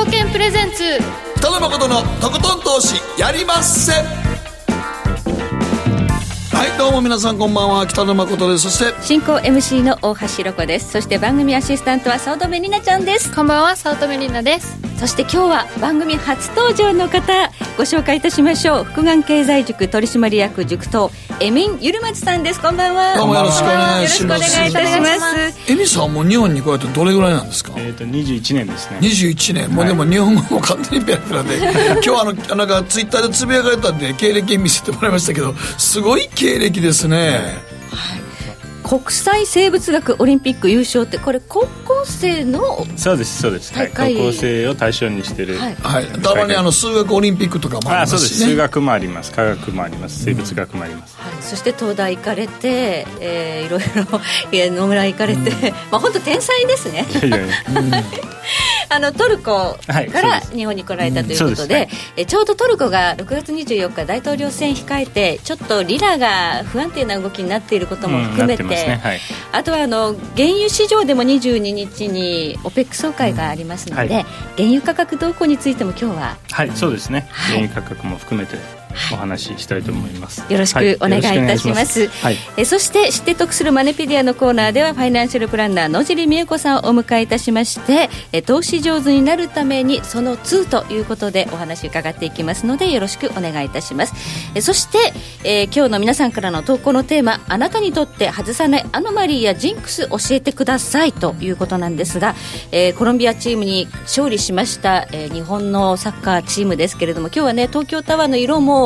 証券プレゼンツ北野誠のとことん投資やりまっせはいどうも皆さんこんばんは北野誠ですそして進行 MC の大橋ロコですそして番組アシスタントは早乙女里奈ちゃんですこんばんは早乙女里奈ですそして今日は番組初登場の方ご紹介いたしましょう。福眼経済塾取締役塾頭エミンゆるまつさんです。こんばんは。どうもよろしくお願いします。よろしくお願いいたします。エミさんも日本に来られてどれぐらいなんですか？えっ、と21年ですね。21年。もうでも日本語も完全にペラペラで今日あのなんかツイッターでつぶやかれたんで経歴見せてもらいましたけどすごい経歴ですね国際生物学オリンピック優勝ってこれ高校生のそうですそうです、はい、高校生を対象にしてる、はい。はい。たまにあの数学オリンピックとかもありあますしね。そうです。数学もあります。科学もあります。生物学もあります、はい。そして東大行かれて、えー、いろいろ野村行かれて、まあ本当天才ですね。いやいや あのトルコはいから日本に来られたということで,、えちょうどトルコが6月24日大統領選控えてちょっとリラが不安定な動きになっていることも含めて,、あとはあの原油市場でも22日に OPEC 総会がありますので、原油価格動向についても今日ははいそうですね。はい。原油価格も含めてお話ししたいと思います、よろしくお願いいたします,、はい。えそして知って得するマネペディアのコーナーではファイナンシャルプランナー野尻美恵子さんをお迎えいたしましてえ投資上手になるためにその2ということでお話伺っていきますのでよろしくお願いいたします。えそして、えー今日の皆さんからの投稿のテーマあなたにとって外さないアノマリーやジンクス教えてくださいということなんですが、えーコロンビアチームに勝利しました、えー日本のサッカーチームですけれども今日はね東京タワーの色も、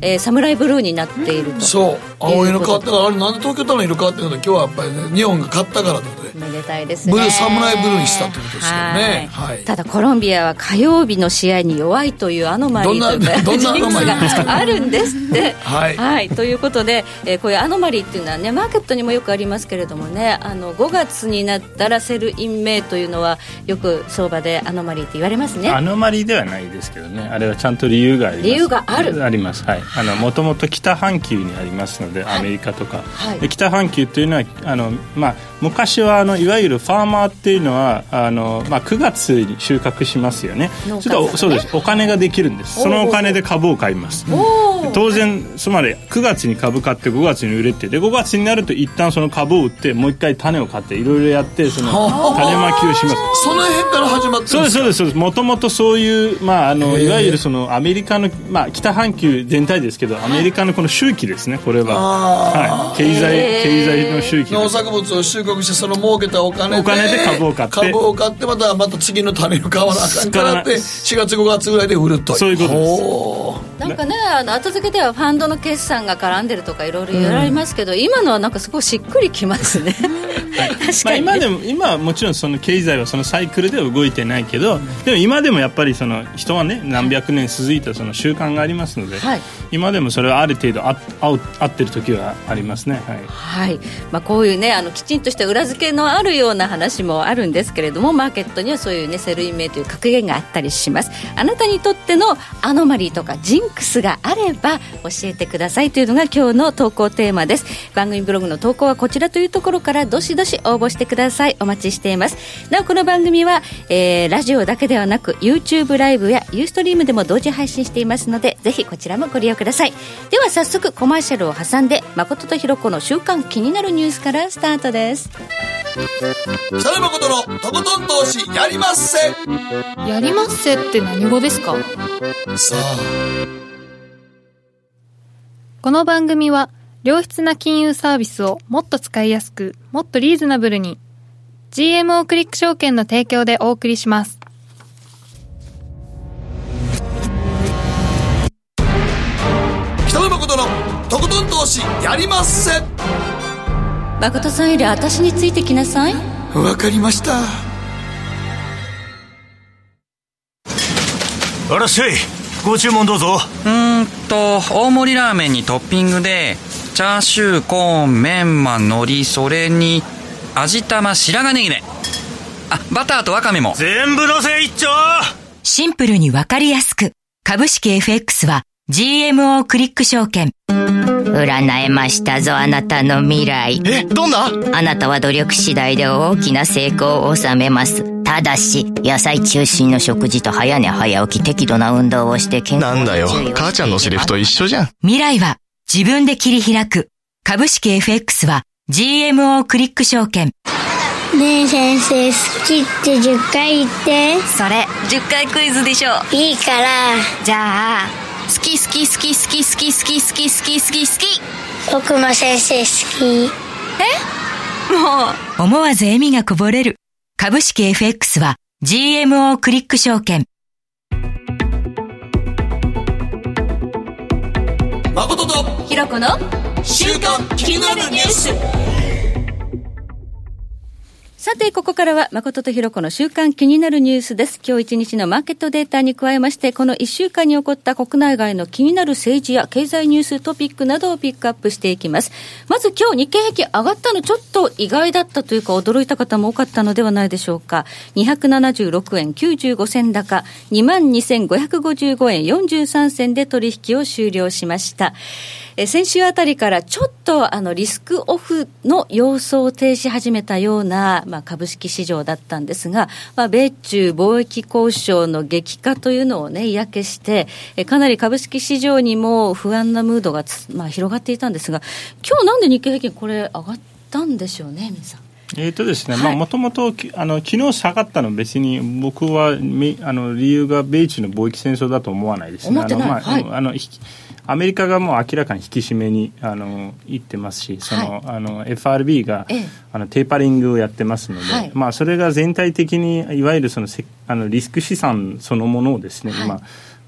えーサムライブルーになっていると。そう。青色変わったか。らあれなんで東京タワーの色変わってるの今日はやっぱりね日本が勝ったからということ。でめでたいですね。ブルーサムライブルーにしたってことですよね。はい。はい。ただコロンビアは火曜日の試合に弱いというアノマリーというかどんな どんなアノマリーがあるんですって。はい。ということで、えーこういうアノマリーっていうのはねマーケットにもよくありますけれどもねあの5月になったら Sell in May というのはよく相場でアノマリーって言われますね。アノマリではないですけどね。あれはちゃんと理由があります。理由がある。あります。はい。あのもともと北半球にありますので、アメリカとか、はい。で北半球というのはあの、まあ、昔はあのいわゆるファーマーっていうのはあの、まあ、9月に収穫しますよね。農家それとそうです。お金ができるんです。そのお金で株を買います。当然つまり9月に株買って5月に売れてで5月になると一旦その株を売ってもう一回種を買っていろいろやってその種まきをします。その辺から始まってそうですそうですそうです。もともとそういう、まあ、あのいわゆるそのアメリカの、まあ、北半球全体ですけどアメリカのこの周期ですねこれは、はい、経済経済の周期農作物を収穫してその儲けたお金でお金で株を買って。株を買ってまたまた次の種を買わなあかんからって4月5月ぐらいで売るとそういうことですなんかねあの後付けではファンドの決算が絡んでるとかいろいろ言われますけど、今のはなんかすごいしっくりきますね。確まあ、確かに、今でも今はもちろんその経済はそのサイクルでは動いてないけど、でも今でもやっぱりその人はね何百年続いたその習慣がありますので、はい。今でもそれはある程度あ合う合ってる時はありますね。はい。はい。まあ、こういうねあのきちんとした裏付けのあるような話もあるんですけれどもマーケットにはそういうね Sell in May という格言があったりします。あなたにとってのアノマリーとかジンクスがあれば教えてくださいというのが今日の投稿テーマです。番組ブログの投稿はこちらというところからどしどし応募してください。お待ちしています。なおこの番組は、えーラジオだけではなく YouTube ライブやユーストリームでも同時配信していますのでぜひこちらもご利用ください。では早速コマーシャルを挟んで誠とひろ子の週間気になるニュースからスタートです。北野誠のとことん投資やりまっせ。やりまっせって何語ですか？さあこの番組は良質な金融サービスをもっと使いやすくもっとリーズナブルに GMO クリック証券の提供でお送りします。北野誠のとことん投資やりまっせ。誠さんより私についてきなさい。わかりました。あらっしゃいご注文どうぞうーんと大盛りラーメンにトッピングでチャーシューコーンメンマ海苔それに味玉白髪ネギねあバターとワカメも全部のせ一丁シンプルにわかりやすく。株式 FX は GMO クリック証券。占えましたぞ、あなたの未来。えどんな？あなたは努力次第で大きな成功を収めます。ただし、野菜中心の食事と早寝早起き適度な運動をして健康なんだよ、母ちゃんのセリフと一緒じゃん。未来は自分で切り開く。株式 FX は GMO クリック証券。ねえ先生好きって10回言ってそれ、10回クイズでしょ。いいからじゃあ、好き好き好き好き好き好き好き好き好き好き。僕も先生好きもう。思わず笑みがこぼれる。株式 FX は GMO クリック証券。誠とひろこの週刊気になるニュースさて、ここからは、誠とひろこの週間気になるニュースです。今日一日のマーケットデータに加えまして、この一週間に起こった国内外の気になる政治や経済ニューストピックなどをピックアップしていきます。まず今日日経平均上がったのちょっと意外だったというか驚いた方も多かったのではないでしょうか。276円95銭高、22,555円43銭で取引を終了しました。え先週あたりからちょっとあのリスクオフの様相を呈し始めたような、まあ、株式市場だったんですが、まあ、米中貿易交渉の激化というのをね、嫌気して、えかなり株式市場にも不安なムードがつ、まあ、広がっていたんですが、今日なんで日経平均これ上がったんでしょうね、皆さん。えーとですね、まあもともときあの昨日下がったの別に僕はめあの理由が米中の貿易戦争だと思わないですね。思ってないあのまあはいあのひアメリカがもう明らかに引き締めにあの行ってますし、その、あの FRB が、ええあのテーパリングをやってますので、はいまあそれが全体的にいわゆるそのせあのリスク資産そのものをですね、はい今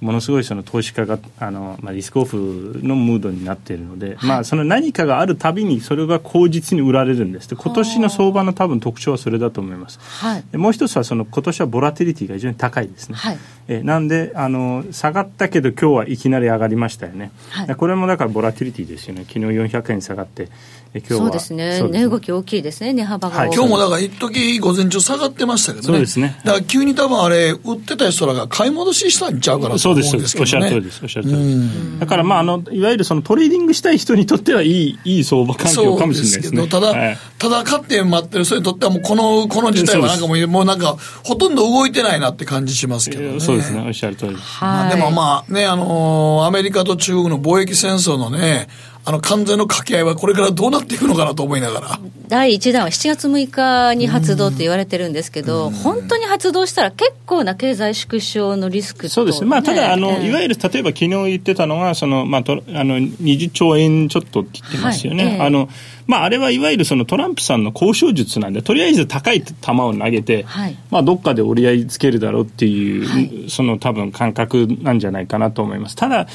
ものすごいその投資家があの、まあ、リスクオフのムードになっているので、まあ、その何かがあるたびにそれが口実に売られるんですで今年の相場の多分特徴はそれだと思います。はい。でもう一つはその今年はボラティリティが非常に高いですね。はい。えーなんであの下がったけど今日はいきなり上がりましたよね、はい。でこれもだからボラティリティですよね。昨日400円下がってえ今日は。そうですね。値動き大きいですね、値幅がはい。今日もだから一時午前中下がってましたけどね。そうですね。だから急に多分あれ売ってた人らが買い戻ししたんちゃうかなとそう思うんですそうですおっしゃる通りですおっしゃる通りだからまああのいわゆるそのトレーディングしたい人にとってはいいいい相場環境かもしれないですね。けど、ただ、はい。ただ買って待ってる人にとってはもうこの、この事態はなんかもう、もうなんか、ほとんど動いてないなって感じしますけどね。ですね。おっしゃる通りです。まあでもまあね、あのーアメリカと中国の貿易戦争のね、あの完全の掛け合いはこれからどうなっていくのかなと思いながら。第1弾は7月6日に発動って言われてるんですけど、本当に発動したら結構な経済縮小のリスクと、そうです。ね、まあ、ただあの、ええいわゆる例えば昨日言ってたのがその、まあ、とあの20兆円ちょっとって言ってますよね、はい。ええ。あのまあ、あれはいわゆるそのトランプさんの交渉術なんでとりあえず高い球を投げて、はい。まあ、どっかで折り合いつけるだろうっていう、はい。その多分感覚なんじゃないかなと思います。ただ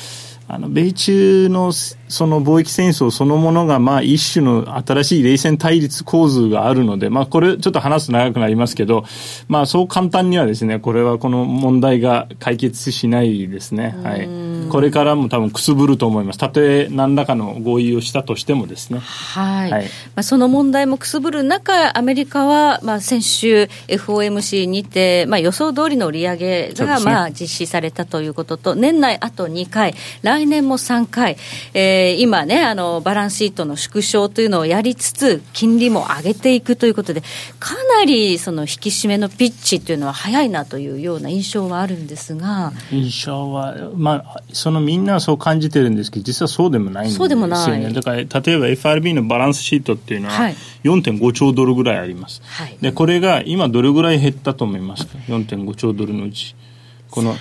あの米中のその貿易戦争そのものがまあ一種の新しい冷戦対立構図があるので、まあ、これちょっと話すと長くなりますけど、まあ、そう簡単にはですねこれはこの問題が解決しないですね、はい、これからも多分くすぶると思います。たとえ何らかの合意をしたとしてもですね。はい。はい。まあ、その問題もくすぶる中、アメリカは、まあ、先週、FOMC にて、まあ、予想通りの利上げが、まあ、実施されたということと、年内あと2回、来年も3回、えー今ねあの、バランスシートの縮小というのをやりつつ、金利も上げていくということで、かなりその引き締めのピッチというのは早いなというような印象はあるんですが、印象は、まあ、そのみんなはそう感じてるんですけど実はそうでもないんですよね。そうでもない。だから例えば FRB のバランスシートっていうのははい。4.5兆ドルぐらいあります、はい。でこれが今どれぐらい減ったと思いますか？4.5兆ドルのうち。この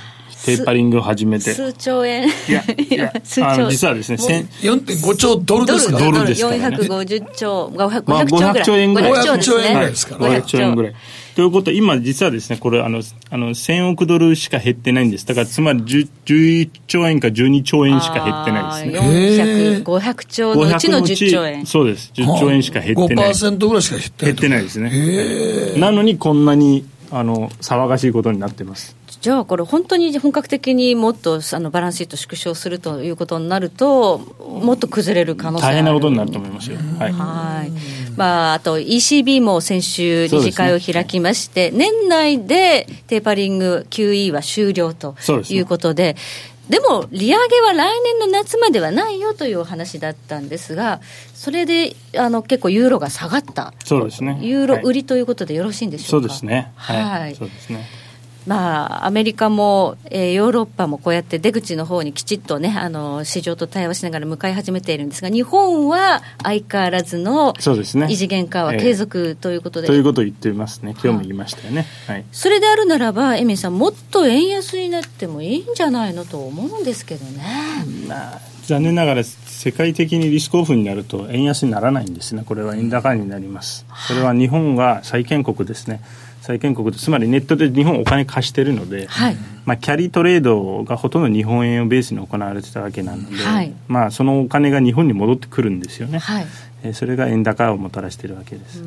テーパリングを始めて数兆円、いやいや数兆実はですね千4.5兆ドルですかドルですからね450兆、500まあ、500兆円ぐらい500兆円ぐらいはいですから500兆円ぐらい。ということは、今実はですね、これ、あの、あの、1000億ドルしか減ってないんです。だから、つまり10 11兆円か12兆円しか減ってないですね。ね。400、500兆のうちの10兆円。そうです。10兆円しか減ってない。5%ぐらいしか減ってない。減ってないですね。なのに、こんなに、あの、騒がしいことになってます。じゃあ、これ、本当に本格的にもっとあのバランスシート縮小するということになると、もっと崩れる可能性がある大変なことになると思いますよ。はい。はいまあ、あと ECB も先週、理事会を開きまして、年内でテーパリング QE は終了ということで、でも利上げは来年の夏まではないよというお話だったんですが、それであの結構ユーロが下がった、そうですね。ユーロ売りということでよろしいんでしょか？そううですね。はいはい。そうですね。まあ、アメリカも、えーヨーロッパもこうやって出口の方にきちっとね、あの市場と対話しながら向かい始めているんですが、日本は相変わらずのそうですね。異次元化は継続ということで、ということを言ってますね。今日も言いましたよね。はい。それであるならば、エミンさん、もっと円安になってもいいんじゃないのと思うんですけどね。まあ、残念ながら世界的にリスクオフになると円安にならないんですね、これは円高になります、それは日本が債権国ですね、債権国でつまりネットで日本お金貸してるので、はい。まあ、キャリートレードがほとんど日本円をベースに行われてたわけなので、はいまあ、そのお金が日本に戻ってくるんですよね、はい。えーそれが円高をもたらしているわけです。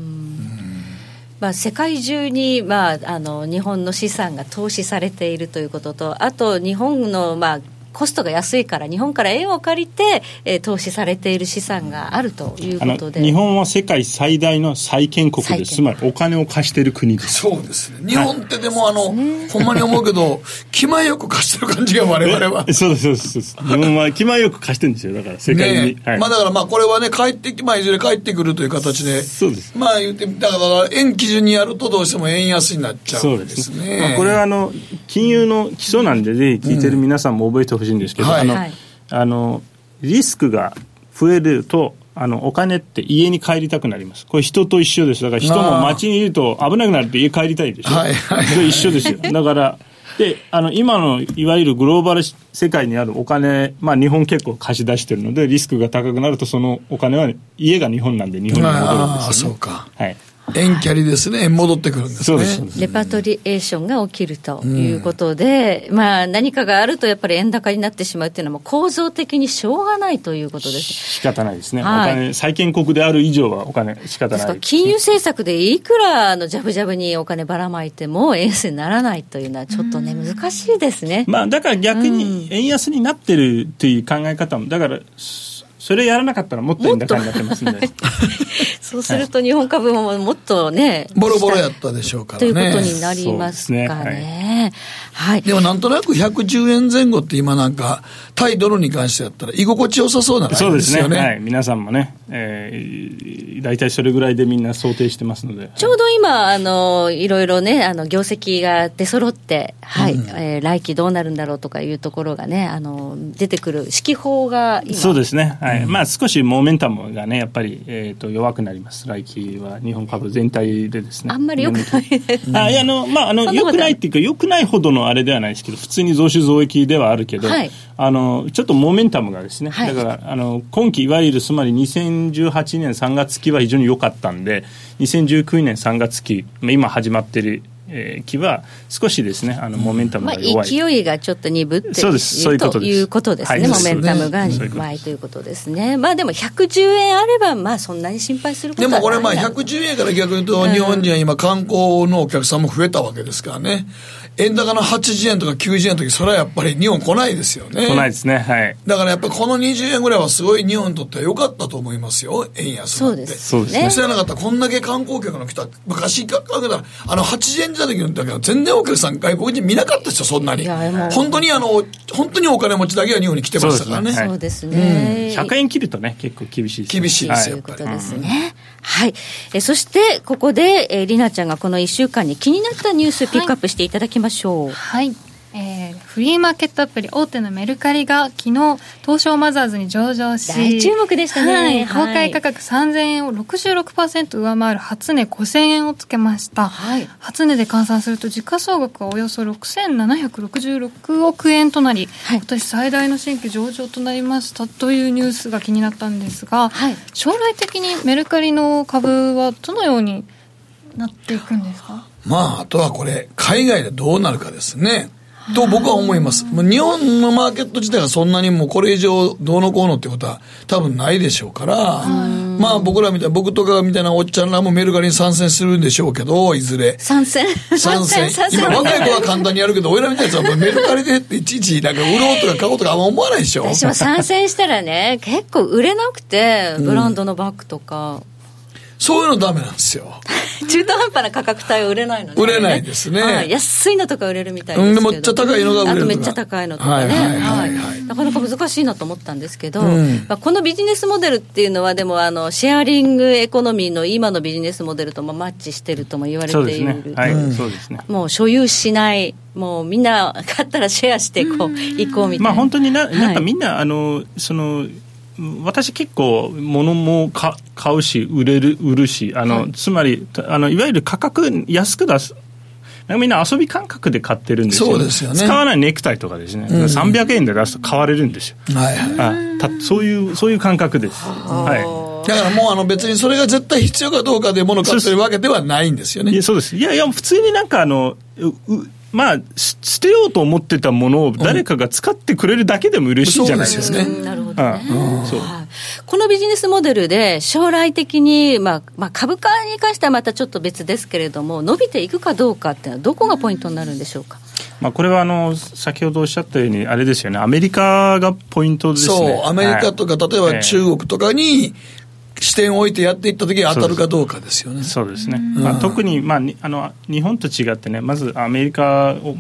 まあ、世界中に、まあ、あの日本の資産が投資されているということと、あと日本の、まあ、コストが安いから、日本から円を借りて、えー投資されている資産があるということで。日本は世界最大の債権国です、つまりお金を貸している国です。そうですね。日本ってでも、あの、ほんまに思うけど、気前よく貸してる感じが我々は。えそうですそうです日本は気前よく貸してるんですよ。だから世界に、はい。まあだからまあこれはね、帰ってき、まあいずれ帰ってくるという形で、そうです。まあ言って、だから円基準にやるとどうしても円安になっちゃそううんでですすね。ね、まあ、これはあの金融の基礎なんでぜひ聞いてる皆さんも覚えてほしいんですけど、はい。あのはい。あのリスクが増えるとあのお金って家に帰りたくなります。これ人と一緒です。だから人も街にいると危なくなると家帰りたいでしょ、はい。はいそれ一緒ですよ。だからであの今のいわゆるグローバル世界にあるお金、まあ、日本結構貸し出してるのでリスクが高くなるとそのお金は家が日本なんで日本に戻るんですよね。そうか。はい円キャリですね。円戻ってくるんですね。そうですレパトリエーションが起きるということで、まあ、何かがあるとやっぱり円高になってしまうっていうのは、もう構造的にしょうがないということです。仕方ないですね、はいお金債権国である以上はお金仕方ですか？らない金融政策でいくらあのジャブジャブにお金ばらまいても円安にならないというのはちょっとね難しいですね。まあ、だから逆に円安になってるっていう考え方もだからそそれやらなかったらもっと円高になってますんで。そうすると日本株ももっとね、ボロボロやったでしょうからというね。ことになりますかね。はい。でもなんとなく110円前後って今なんか、対ドルに関してやったら居心地よさそうなそうでね。感じですすよね。はい、皆さんもね、えー、大体それぐらいでみんな想定してますので。ちょうど今、あの、いろいろね、あの、業績が出揃って、はい、えー来期どうなるんだろうとかいうところがね、あの、出てくる指揮法が今、そうですね、はいまあ、少しモーメンタムがねやっぱり、えー、と弱くなります。来期は日本株全体でですね。あんまり良くないです。あいやあの、まあ、あの、そんなこと良くないっていうか、良くないほどのあれではないですけど、普通に増収増益ではあるけど、はい。あの、ちょっとモーメンタムがですね、はい。だから、あの、今期、いわゆる、つまり2018年3月期は非常に良かったんで、2019年3月期、まあ今始まってる、えー期は、少しですね、あの、モーメンタムまあ、が弱い。勢いがちょっと鈍ってそうです。そういうことです。ということですね、はい。モメンタムが弱いということですね。まあでも110円あれば、まあそんなに心配することはないでもこれまあだろう。110円から逆に言うと、日本人は今観光のお客さんも増えたわけですからね。円高の80円とか90円の時、それはやっぱり日本来ないですよね。来ないですね、はい。だからやっぱりこの20円ぐらいはすごい日本にとっては良かったと思いますよ、円安そう。です。そうですねね知らなかったらこんだけ観光客の来た昔かかけたらあの80円時代の時の時は全然お客さん外国人見なかったですよそんなにいやもう本当にあの本当にお金持ちだけが日本に来てましたからねそうですねはいそうですね。100円切るとね、結構厳しいですね厳しいですよということですね。はい。えそして、ここで、えー、りなちゃんがこの1週間に気になったニュースピックアップしていただきましょう。はい。はいフリーマーケットアプリ大手のメルカリが昨日東証マザーズに上場し大注目でしたね。はい、はい。公開価格3000円を66%上回る初値5000円をつけました、はい。初値で換算すると時価総額はおよそ6766億円となり、はい。今年最大の新規上場となりましたというニュースが気になったんですが、はい。将来的にメルカリの株はどのようになっていくんですか？まああとはこれ海外でどうなるかですねと僕は思います。日本のマーケット自体がそんなにもうこれ以上どうのこうのってことは多分ないでしょうからまあ僕らみたい僕とかみたいなおっちゃんらもメルカリに参戦するんでしょうけどいずれ。参戦。参戦。今若い子は簡単にやるけど俺らみたいなやつはメルカリでっていちいちなんか売ろうとか買おうとかあんま思わないでしょ。私も参戦したらね、結構売れなくて、ブランドのバッグとか。そういうのダメなんですよ。中途半端な価格帯は売れないのね。売れないですねはい安いのとか売れるみたいですけど。めっちゃ高いのが売れるめっちゃ高いのとかね。はいはいはいはいなかなか難しいなと思ったんですけど、うんまあ、このビジネスモデルっていうのは、でもあの、シェアリングエコノミーの今のビジネスモデルともマッチしてるとも言われている。ですね。はい、そうですね。もう所有しない、もうみんな買ったらシェアしてこう、行こうみたいな。まあ本当にな、はいなんかみんな、あの、その、私結構物もか買うし売れる売るしあの、つまりあのいわゆる価格安く出す。みんな遊び感覚で買ってるんですよ、そうですよね。使わないネクタイとかですね、300円で出すと買われるんですよ、はい。はい。そういうそういう感覚です、はだからもうあの別にそれが絶対必要かどうかで物を買ってるわけではないんですよい、いねや。そうです。いやいや普通になんかあのううまあす捨てようと思ってたものを誰かが使ってくれるだけでも嬉しいじゃないですか、なるほどね。うん。そうはいこのビジネスモデルで将来的に、まあまあ、株価に関してはまたちょっと別ですけれども伸びていくかどうかっていうのはどこがポイントになるんでしょうか？まあ、これはあの先ほどおっしゃったように、あれですよね、アメリカがポイントですね。そう、アメリカとか、例えば中国とかに視点を置いてやっていったときに当たるかどうかですよね。そうですね、まあ、特に、まあ、にあの日本と違ってね、まずアメリカを、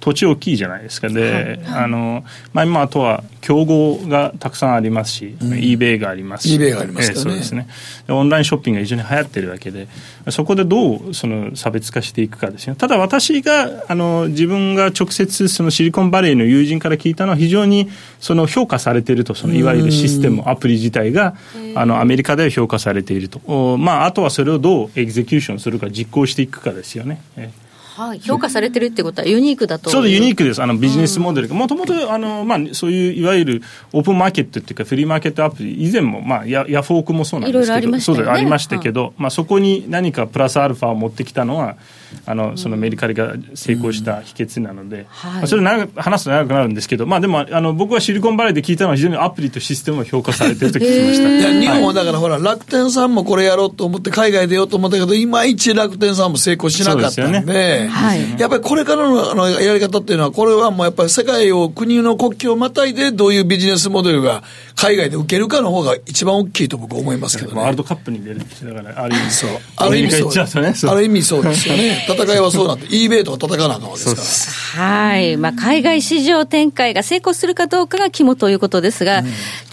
土地大きいじゃないですか、で、あのまあ、今、あとは競合がたくさんありますし、eBay がありますし、eBay がありますね。ええそうですね。でオンラインショッピングが非常に流行ってるわけで、そこでどうその差別化していくかですよ、ただ私があの自分が直接、そのシリコンバレーの友人から聞いたのは、非常にその評価されていると、そのいわゆるシステム、アプリ自体があのアメリカでは評価されていると、おまあ、あとはそれをどうエグゼキューションするか、実行していくかですよね。ええはい、評価されてるってことはユニークだとそうですユニーククです、あのビジネスモデルが、もともとあの、まあ、そういういわゆるオープンマーケットっていうか、フリーマーケットアプリ、以前も、まあ、ヤヤフオクもそうなんですけど、いろいろありましたそうですありましたけど、まあ、そこに何かプラスアルファを持ってきたのは、あのそのメリカリが成功した秘訣なので、はいまあそれ長く話すと長くなるんですけど、まあ、でもあの僕はシリコンバレーで聞いたのは、非常にアプリとシステムを評価されてると聞きました。いや日本はだからほら、楽天さんもこれやろうと思って、海外出ようと思ったけど、いまいち楽天さんも成功しなかったんそうですよで、はいやっぱりこれからのあのやり方っていうのは、これはもうやっぱり世界を、国の国境をまたいで、どういうビジネスモデルが海外で受けるかの方が一番大きいと僕は思いますけどね。ワールドカップに出るんですだから、ある意味そう。ある意味アメリカ行っちゃうとね、そう。ある意味そうですよね。戦いはそうなんて、eBay とか戦わなあかんわけですから。はい、まあ、海外市場展開が成功するかどうかが肝ということですが、ち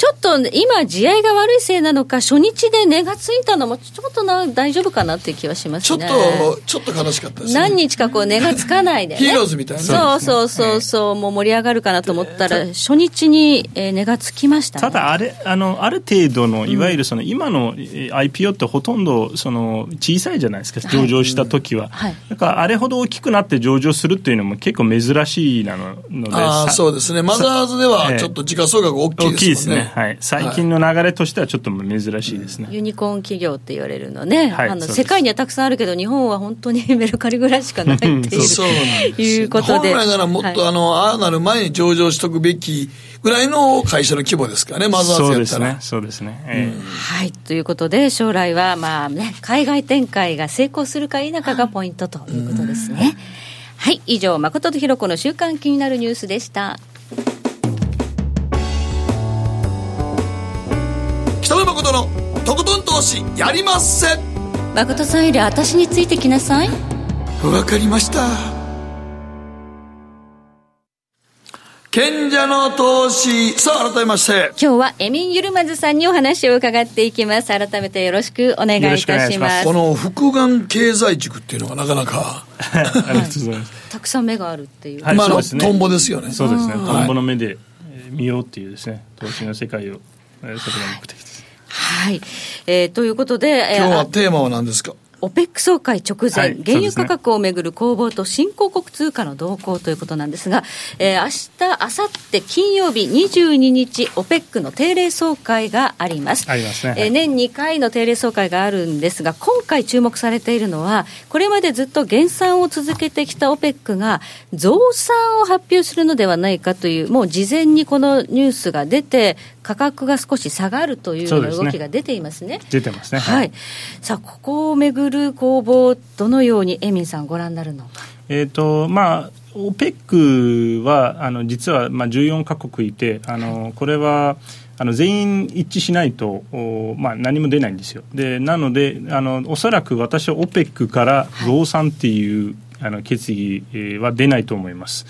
ょっと今、地合いが悪いせいなのか、初日で値がついたのも、ちょっとな大丈夫かなっていう気はしますちょっね。と、ちょっと悲しかったですね。何日かこう値がつかないで、ね、ヒーローズみたいな。ねそうそうそうそう、もう盛り上がるかなと思ったら、初日にえー値がつきました、ね、ただあれあの、ある程度の、いわゆるその、今のえー IPO ってほとんどその小さいじゃないですか、上場した時は、はいだからあれほど大きくなって上場するっていうのも結構珍しいなのので、あそうですね。マザーズではちょっと時価総額大きい大きいですね。ね、はい、最近の流れとしてはちょっと珍しいですね。ユニコーン企業って言われるのね、あのはいそうです。世界にはたくさんあるけど、日本は本当にメルカリぐらいしかないっていうそういうことで。本来ならもっと、はい。あの、ああなる前に上場しとくべきぐらいの会社の規模ですからね、マザーそうズやったら。ですね、そうですね。ええはい。ということで、将来は、まあね、海外展開が成功するか否かがポイントということですね。はい。以上、誠とひろ子の週間気になるニュースでした。北野誠のとことん投資やりまっせ誠さんより私についてきなさい。わかりました。賢者の投資。さあ、改めまして。今日はエミン・ユルマズさんにお話を伺っていきます。改めてよろしくお願いいたしま。ますこの複眼経済塾っていうのがなかなか、ありがとうございます。たくさん目があるっていう。はいまあトンボですよね。そうですね、はいトンボの目でえー見ようっていうですね、投資の世界を、えーそれが目的です。はい。えーということで、えー今日はあテーマは何ですか？オペック総会直前、はい原油価格をめぐる攻防と新興国通貨の動向ということなんですが、えー、明日、明後日金曜日22日、オペックの定例総会があります。ありますねえー年2回の定例総会があるんですが、今回注目されているのは、これまでずっと減産を続けてきたオペックが増産を発表するのではないかという、もう事前にこのニュースが出て、価格が少し下がるというような動きが出ていますね。出てますね。はい、さあ、ここをめぐる攻防、どのようにエミンさん、ご覧になるの？か。えーとまあ、OPEC はあの実はまあ14カ国いてあのこれはあの全員一致しないと、まあ、何も出ないんですよ。でなのであのおそらく私は OPEC から増産っていう、はい。あの決議は出ないと思います。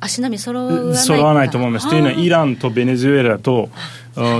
足並み揃わない揃わないと思います。というのはイランとベネズエラと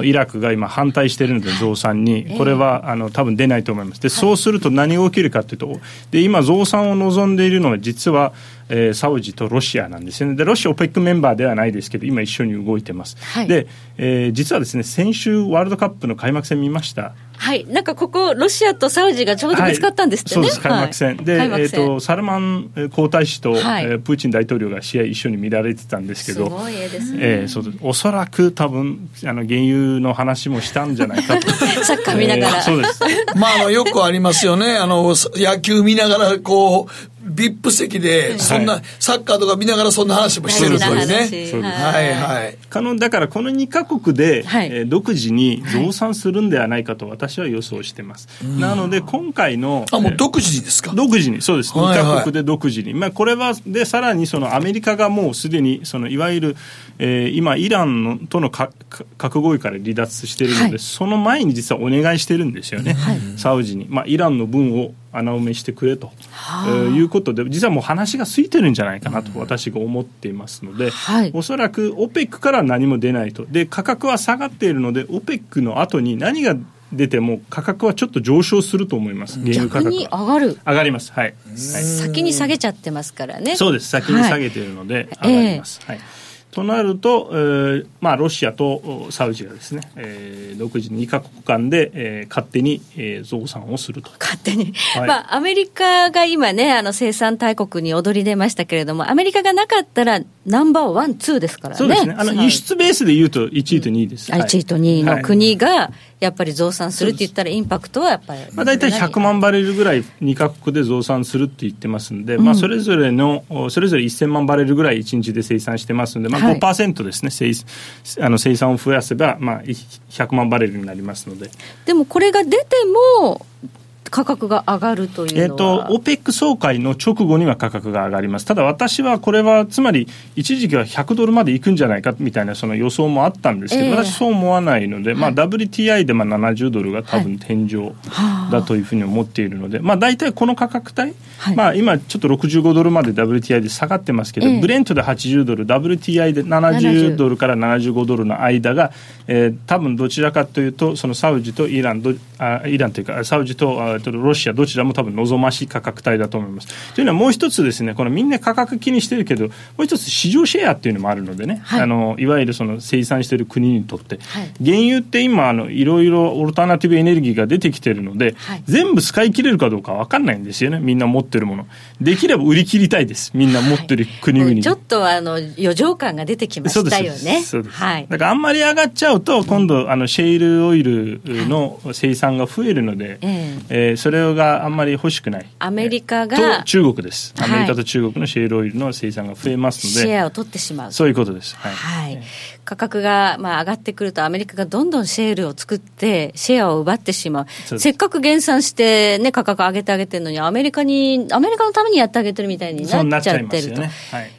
イラクが今反対しているので増産に。これはあの多分出ないと思います。でそうすると何が起きるかというとで今増産を望んでいるのは実はえー、サウジとロシアなんですよね。でロシア OPEC メンバーではないですけど今一緒に動いてます、はい、で、えー、実はですね先週ワールドカップの開幕戦見ました。はい、なんかここ、ロシアとサウジがちょうどぶつかったんですってね、はい、そうです、開幕戦、はい、で、えーと、サルマン皇太子と、はい、えー、プーチン大統領が試合一緒に見られてたんですけど、すごい絵ですね、えー、そうおそらく多分あの原油の話もしたんじゃないかと、サッカー見ながら、えー、そうです。まあ、あのよくありますよね、あの野球見ながらこう、ビップ席で、そんな、サッカーとか見ながらそんな話もしてるというね。はいはい。可能、だからこの2か国で、はい、えー、独自に増産するんではないかと私は予想してます。なので今回の。あ、もう独自にですか？独自に、そうです。2か国で独自に。まあこれは、で、さらにそのアメリカがもうすでに、そのいわゆる、えー、今、イランのとの核合意から離脱しているので、はい、その前に実はお願いしてるんですよね、はい、サウジに。まあ、イランの分を穴埋めしてくれと、はあ、えー、いうことで、実はもう話がついてるんじゃないかなと私が思っていますので、はい、おそらく OPEC から何も出ないと。で、価格は下がっているので、OPEC の後に何が出ても価格はちょっと上昇すると思います。原油価格に上がる上がります。はい。はい、先に下げちゃってますからね。そうです。先に下げているので上がります。はい、えーはいとなると、えーまあ、ロシアとサウジがですね、えー、独自に2か国間で、えー、勝手に、えー、増産をすると。勝手に。はい、まあ、アメリカが今ね、あの、生産大国に躍り出ましたけれども、アメリカがなかったら、ナンバーワン、ツーですからね。そうですね。あの、輸出ベースで言うと1位と2位です。うんはい、1位と2位の国が、やっぱり増産するって言ったら、インパクトはやっぱり、まあ、大体100万バレルぐらい、2か国で増産するって言ってますんで、うん、まあ、それぞれの、それぞれ1000万バレルぐらい1日で生産してますんで、まあ5%ですね、はい、生あの生産を増やせば、まあ、100万バレルになりますので。でもこれが出ても価格が上がるというえーと、OPEC 総会の直後には価格が上がります、ただ私はこれは、つまり一時期は100ドルまでいくんじゃないかみたいなその予想もあったんですけど、えー、私、そう思わないので、まあ、WTI でまあ70ドルが多分天井だというふうに思っているので、まあ、大体この価格帯、はい、まあ、今、ちょっと65ドルまで WTI で下がってますけど、えー、ブレントで80ドル、WTI で70ドルから75ドルの間が、えー、多分どちらかというと、そのサウジとイランどあ、イランというか、サウジとあロシア、どちらも多分望ましい価格帯だと思います。というのはもう一つですね、このみんな価格気にしてるけど、もう一つ市場シェアっていうのもあるのでね、はい、あのいわゆるその生産している国にとって、はい、原油って今あの、いろいろオルタナティブエネルギーが出てきてるので、はい、全部使い切れるかどうか分かんないんですよね、みんな持ってるもの。できれば売り切りたいです、みんな持ってる国々に。ちょっとあの余剰感が出てきましたよね。そうです。はい、だからあんまり上がっちゃうと、今度、あのシェールオイルの生産が増えるので、ええー、それがあんまり欲しくない。アメリカが。と中国です。アメリカと中国のシェールオイルの生産が増えますので。シェアを取ってしまう。そういうことです。はい。はい、価格が、まあ、上がってくると、アメリカがどんどんシェールを作って、シェアを奪ってしまう。せっかく減産して、ね、価格上げてあげてるのに、アメリカに、アメリカのためにやってあげてるみたいになっちゃってると。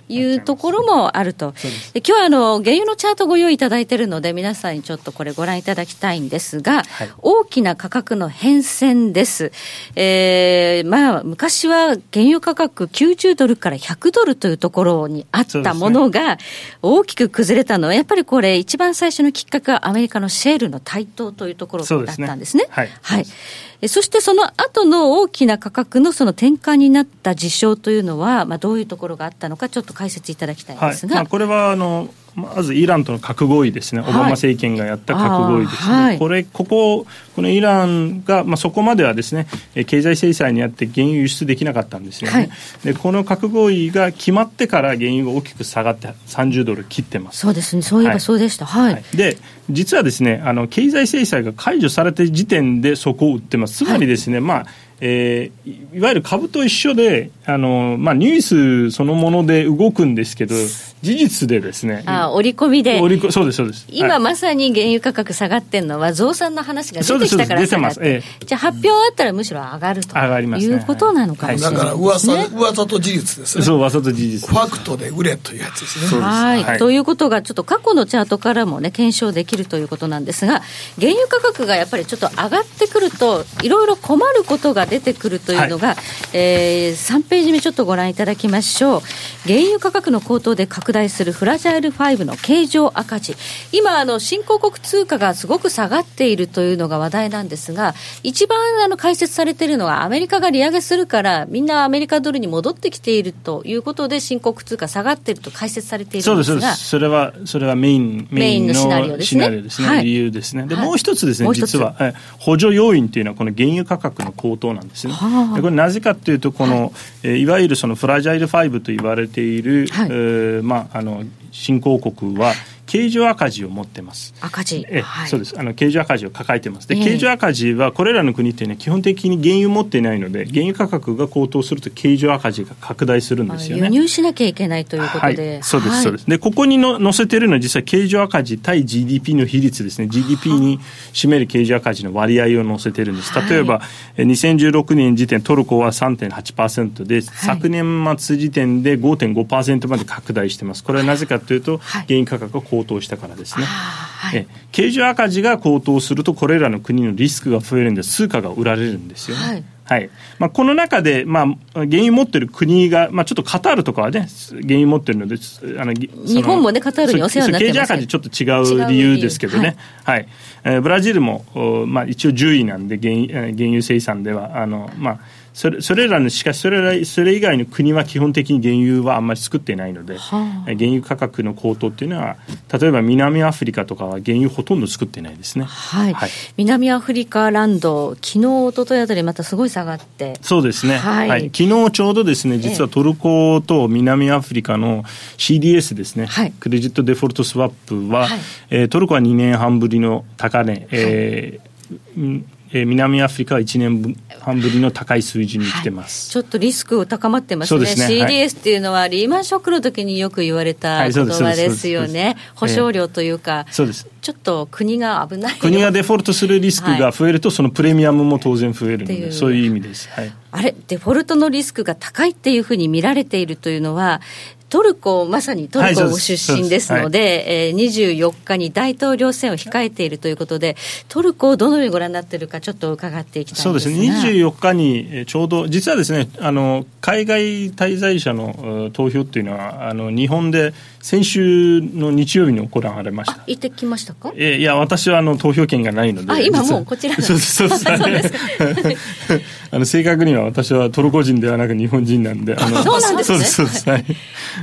いうところもあると。で今日はあの原油のチャートご用意いただいているので、皆さんにちょっとこれご覧いただきたいんですが、はい、大きな価格の変遷です。えー、まあ、昔は原油価格90ドルから100ドルというところにあったものが、大きく崩れたのは、やっぱりこれ、一番最初のきっかけはアメリカのシェールの台頭というところだったんですね。すね。はい、はい。そしてその後の大きな価格のその転換になった事象というのは、まあ、どういうところがあったのか、ちょっと解説いただきたいんですが、はい。まあ、これはあのまずイランとの核合意ですね、オバマ政権がやった核合意ですね、はい、これ、ここ、このイランが、まあ、そこまではですね、経済制裁にあって原油輸出できなかったんですよね、はい、でこの核合意が決まってから原油が大きく下がって30ドル切ってます。そうですね、そういえばそうでした、はい、はい、で実はですねあの経済制裁が解除された時点でそこを売ってます、つまりですね、まあえー、いわゆる株と一緒で、あのまあ、ニュースそのもので動くんですけど、事実でですね。あ織り込みで。織りこそうです、そうです。今まさに原油価格下がってるのは、増産の話が出てきたから下がって出てます、ええ、じゃあ発表あったらむしろ上がると上がります、ね、いうことなのかもしれない、ね、だから噂、噂と事実ですね。そう、噂と事実。ファクトで売れというやつですね。はい、はい。ということが、ちょっと過去のチャートからもね、検証できるということなんですが、原油価格がやっぱりちょっと上がってくると、いろいろ困ることが出てくるというのが、はい、えー、3ページ目ちょっとご覧いただきましょう。原油価格の高騰で拡大するフラジャイル5の経常赤字。今、あの、新興国通貨がすごく下がっているというのが話題なんですが、一番あの解説されているのは、アメリカが利上げするから、みんなアメリカドルに戻ってきているということで、新興国通貨下がっていると解説されているんですが。それは、それはメイン、メインのシナリオですね。ですね、はい、理由ですね。で、もう一つですね、実は、補助要因というのは、この原油価格の高騰なんですね。これなぜかというと、この、はい、いわゆるそのフラジャイル5と言われている、はい、えー、まあ、あの、新興国は、経常赤字を持ってます。赤字。え、はい、そうです。あの経常赤字を抱えてます。で、経常赤字はこれらの国ってね基本的に原油持っていないので、原油価格が高騰すると経常赤字が拡大するんですよね。輸入しなきゃいけないということで。はい、そうです、そうです。で、ここにの載せてるのは実際経常赤字対 GDP の比率ですね。GDP に占める経常赤字の割合を載せてるんです。例えば、はい、2016年時点トルコは3.8%で、昨年末時点で5.5%まで拡大してます。これはなぜかというと、原油価格が高騰したからですね。はい、え経常赤字が高騰するとこれらの国のリスクが増えるんで通貨が売られるんですよね。はい。はい。まあ、この中で、まあ、原油持ってる国が、まあ、ちょっとカタールとかはね、原油持ってるので、あの日本もね、カタールにお世話になってます、経常赤字ちょっと違う理由ですけどね、はい、はい、えー、ブラジルも、まあ、一応10位なんで原油、原油生産では、あのまあ、それそれらのしかしそれらそれ以外の国は基本的に原油はあんまり作っていないので、はあ、原油価格の高騰っていうのは例えば南アフリカとかは原油ほとんど作ってないですね、はい、はい、南アフリカランド昨日一昨日あたりまたすごい下がって。そうですね、はい、はい、昨日ちょうどですね実はトルコと南アフリカの CDS ですね、はい、クレジットデフォルトスワップは、はい、えー、トルコは2年半ぶりの高値、えーえー、南アフリカは1年半ぶりの高い水準に来てます、はい、ちょっとリスク高まってますね、すね。CDS っていうのは、リーマンショックの時によく言われた言葉ですよね、保証料というか、そうです。ちょっと国が危ない。国がデフォルトするリスクが増えると、そのプレミアムも当然増えるので、そういう意味です。はい。あれ、デフォルトのリスクが高いっていうふうに見られているというのは、トルコ、まさにトルコご出身ですので、はい、えー、24日に大統領選を控えているということで、トルコをどのようにご覧になっているか、ちょっと伺っていきたいそうですね、24日にちょうど、実はですね、あの海外滞在者の投票っていうのは、あの日本で先週の日曜日に行われました。行ってきましたか？えいや、私はあの投票権がないので。あ、今もうこちらそうです、そうです。あの正確には私はトルコ人ではなく日本人なんで、あのそうなんですね。そうです。はい。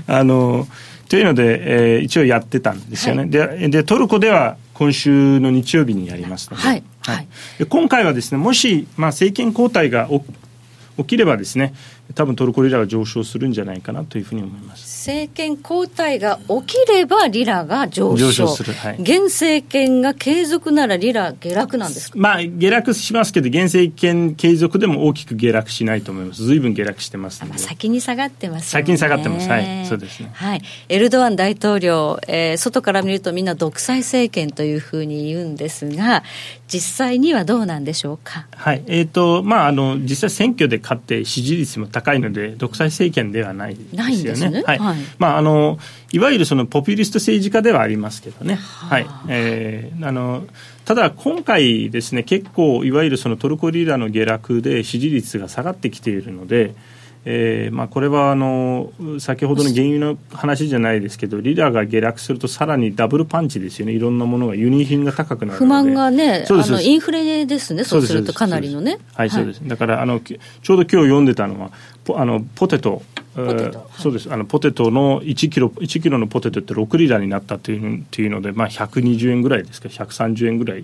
あのというので、えー、一応やってたんですよね、はい、ででトルコでは今週の日曜日にやりますので,、はい。はい、で今回はですねもし、まあ、政権交代が起きればですね多分トルコリラが上昇するんじゃないかなというふうに思います。政権交代が起きればリラが上昇。上昇する、はい、現政権が継続ならリラ下落なんですか？まあ下落しますけど現政権継続でも大きく下落しないと思います。ずいぶん下落してますので。先に下がってます、ね、先に下がってます。はい。そうですね。はい。エルドアン大統領、えー、外から見るとみんな独裁政権というふうに言うんですが実際にはどうなんでしょうか？はい。えっ、ー、とまああの実際選挙で勝って支持率も高いので独裁政権ではないですよね。はい。はい、まああのいわゆるそのポピュリスト政治家ではありますけどね。は、はい。えー、あのただ今回ですね結構いわゆるそのトルコリラの下落で支持率が下がってきているので。えーまあ、これはあの先ほどの原油の話じゃないですけどリラが下落するとさらにダブルパンチですよね。いろんなものが輸入品が高くなる不満がねあのインフレですね。そうするとかなりのね。はい、そうです。だからあのちょうど今日読んでたのはポあのポテト。そうです。あのポテトの1キロ1キロのポテトって6リラになったというっていうので、まあ、120円ぐらいですか。130円ぐらい、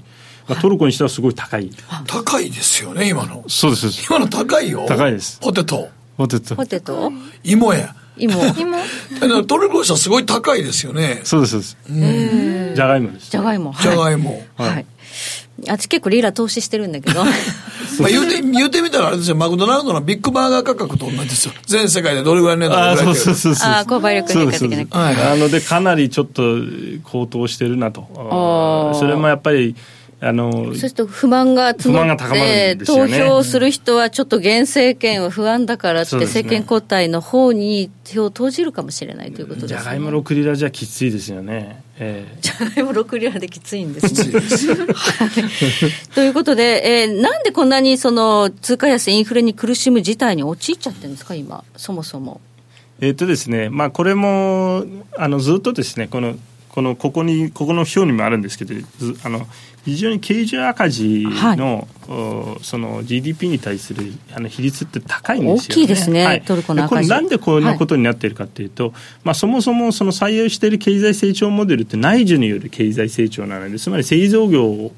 まあ、トルコにしてはすごい高い。高いですよね今の。そうです。今の高いよ。高いです。ポテトポテト。ポテト？芋や。芋。芋？トルコ車すごい高いですよね。そうです、そうです。じゃがいもです。じゃがいも。じゃがいも。はい。あっち結構リーラ投資してるんだけど。まあ言うて、言うてみたらあれですよ、マクドナルドのビッグバーガー価格と同じですよ。全世界でどれぐらいの値段がそうそうそうそう。あー購買力変化的なそうですそうですはいなので、かなりちょっと高騰してるなと。それもやっぱり、あの、そうすると不満が募っ高まるて、んですよね投票する人はちょっと現政権は不安だからって、政権交代の方に票を投じるかもしれないということですね。じゃがいも6リラじゃきついですよね。ええじゃがいも6リラできついんですね。はいということで、えーなんでこんなにその通貨安、インフレに苦しむ事態に陥っちゃってるんですか、今、そもそも。えっとですね、まあ、これもあのずっとですねこのこのここにここの表にもあるんですけどずあの非常に経常赤字の,、おその GDP に対するあの比率って高いんですよね。大きいですねはい。トルコの赤字。でこれなんでこんなことになっているかというと、まあ、そもそもその採用している経済成長モデルって内需による経済成長なのでつまり製造業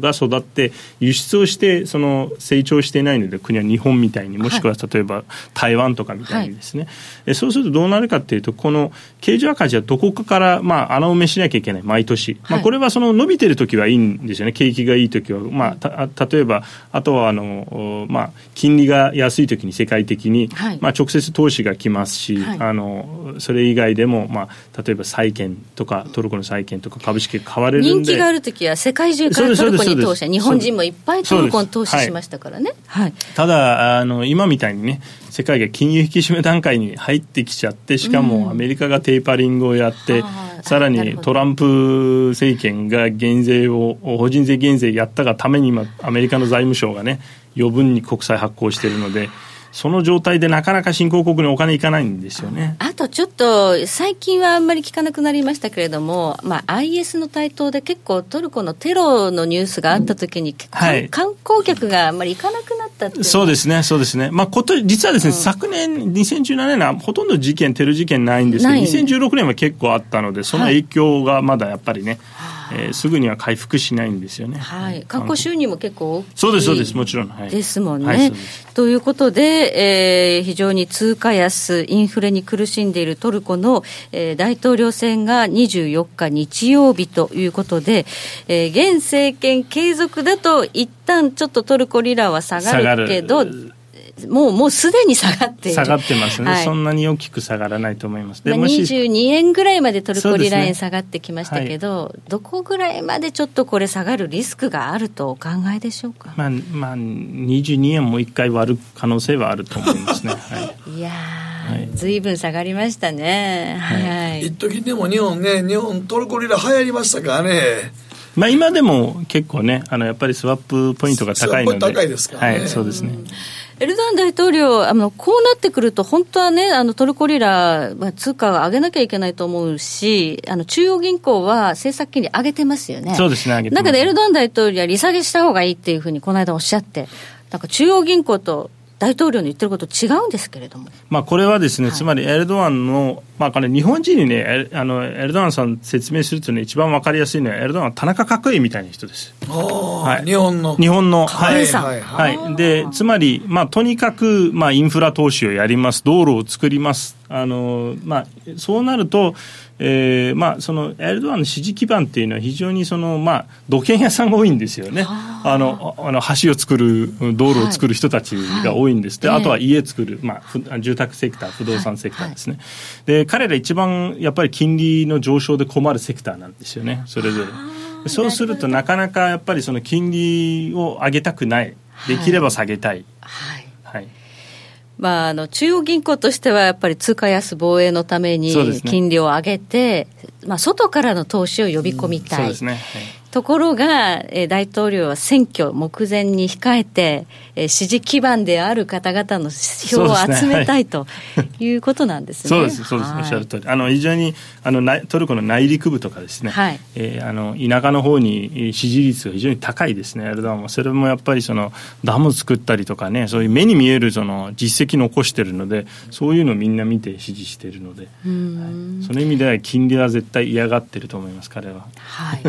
が育って輸出をしてその成長していないので国は日本みたいにもしくは例えば台湾とかみたいにですね、えそうするとどうなるかというとこの経常赤字はどこかから、まあ、穴埋めしなきゃいけない。毎年、まあ、これはその伸びてる時はいいんですよね景気がいい時は、まあ、た例えばあとはあの、まあ、金利が安い時に世界的に、はい。まあ、直接投資が来ますし、はい。あのそれ以外でも、まあ、例えば債券とかトルコの債券とか株式が買われる人気があるときは世界中からトルコに投資日本人もいっぱいトルコに投資しましたからね。はい。ただあの今みたいにね世界が金融引き締め段階に入ってきちゃってしかもアメリカがテーパリングをやって、はい。さらにトランプ政権が減税を法人税減税やったがために今アメリカの財務省がね余分に国債発行しているのでその状態でなかなか新興国にお金いかないんですよね。あとちょっと、最近はあんまり聞かなくなりましたけれども、まあ、IS の台頭で結構トルコのテロのニュースがあったときに、はい。観光客があんまり行かなくなったっていうそうですね、そうですね。まあ、こと、実はですね、昨年、2017年はほとんど事件、テロ事件ないんですけど、ない。2016年は結構あったので、その影響がまだやっぱりね、えーすぐには回復しないんですよね。はい、観光収入も結構大きいそうです、そうです、もちろん。はい、ですもんね。はいということで、えー非常に通貨安、インフレに苦しんでいるトルコの、えー大統領選が24日日曜日ということで、えー現政権継続だと、一旦ちょっとトルコリラは下がるけど、もうもうすでに下がっている。下がってますね、はいそんなに大きく下がらないと思います。まあ、もし22円ぐらいまでトルコリラ円下がってきましたけど、どこぐらいまでちょっとこれ下がるリスクがあるとお考えでしょうか？まあ、まあ、22円も一回割る可能性はあると思いますね。はいいやー、ずいぶん下がりましたね。はい。一時でも日本ね、日本トルコリラ流行りましたからね。まあ、今でも結構ね、あのやっぱりスワップポイントが高いので、スワップ高いですからねはい、そうですね。エルドアン大統領、あのこうなってくると、本当はね、あのトルコリラ、まあ、通貨を上げなきゃいけないと思うし、あの中央銀行は政策金利上げてますよね。そうですね上げてますだけど、エルドアン大統領は利下げした方がいいっていうふうに、この間おっしゃって、なんか中央銀行と大統領の言ってること違うんですけれども。まあ、これはですね、つまりエルドアンの、まあ、これ日本人にね、エルあのエルドアンさん説明するとね、一番わかりやすいのは、エルドアンは田中角栄みたいな人です。はい、日本の。日本の、はい。さんはい。はい、でつまり、まあ、とにかく、まあ、インフラ投資をやります、道路を作ります、あのまあ、そうなると、えーまあ、そのエルドアンの支持基盤っていうのは、非常にその、まあ、土建屋さんが多いんですよね、あのあの橋を作る、道路を作る人たちが多いんです、ではいあとは家作る、まあ、ふ住宅セクター、不動産セクターですね、で彼ら一番やっぱり金利の上昇で困るセクターなんですよね、それぞれ。そうするとなかなかやっぱりその金利を上げたくない、できれば下げたい。はい。はいまあ、あの中央銀行としてはやっぱり通貨安防衛のために金利を上げて、まあ、外からの投資を呼び込みたい、そうですね、はいところが、えー大統領は選挙目前に控えて、えー支持基盤である方々の票を集めたいということなんですね。そうです、そうです、はいおっしゃる通り、あの非常にあの内トルコの内陸部とかですね、はい。えーあの田舎の方にえー支持率が非常に高いですね、エルドアンは、それもやっぱりそのダム作ったりとかね、そういう目に見えるその実績残してるので、そういうのをみんな見て支持しているので、はい。その意味では金利は絶対嫌がってると思います、彼は。はい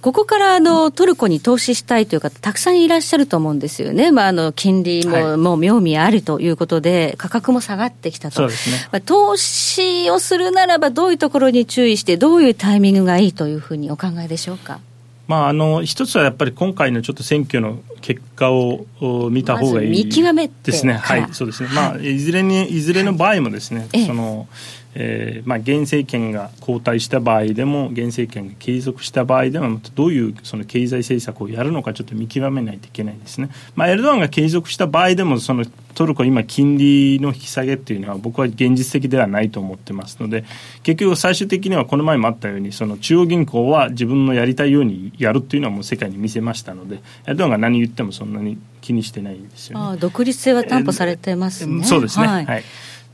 ここからあのトルコに投資したいという方、たくさんいらっしゃると思うんですよね、まあ、あの金利も,、はい。もう妙味あるということで、価格も下がってきたと、ね。まあ、投資をするならば、どういうところに注意して、どういうタイミングがいいというふうにお考えでしょうか？まあ、あの一つはやっぱり今回のちょっと選挙の結果を見た方がいい、ま、見極めですね、はい、そうですね、まあ、いずれにいずれの場合もですね、はい、そのえーまあ、現政権が交代した場合でも現政権が継続した場合でもどういうその経済政策をやるのかちょっと見極めないといけないですね、まあ、エルドアンが継続した場合でもそのトルコ今金利の引き下げっていうのは僕は現実的ではないと思ってますので結局最終的にはこの前もあったようにその中央銀行は自分のやりたいようにやるっていうのはもう世界に見せましたのでエルドアンが何言ってもそんなに気にしてないんですよね。あ独立性は担保されてますね。そうですね。はい、はい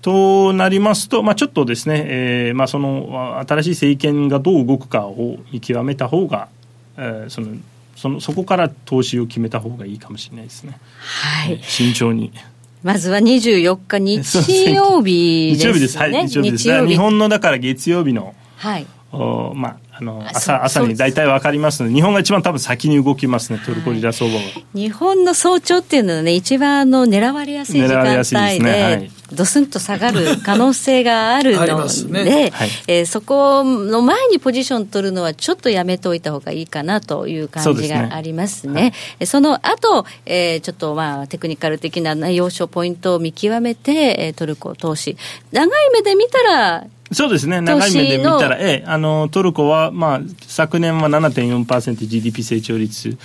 となりますと、まあ、ちょっとですね、えーまあ、その新しい政権がどう動くかを見極めた方が、えー、そのそのそこから投資を決めた方がいいかもしれないですね。はい、慎重に。まずは24日日曜日ですね。日曜日です。はい、日曜日です。日本のだから月曜日の、はい、おまああの朝朝に大体分かりますので日本が一番多分先に動きますねトルコリラ相場は、日本の早朝っていうのはね一番あの狙われやすい時間帯で、ねはい、ドスンと下がる可能性があるのでね。はい、えー、そこの前にポジション取るのはちょっとやめておいた方がいいかなという感じがありますね。そ、ねはい、その後、えー、ちょっとまあテクニカル的な要所ポイントを見極めて、えー、トルコ投資長い目で見たらそうですね、長い目で見たら、ええ、あのトルコは、まあ、昨年は 7.4%GDP 成長率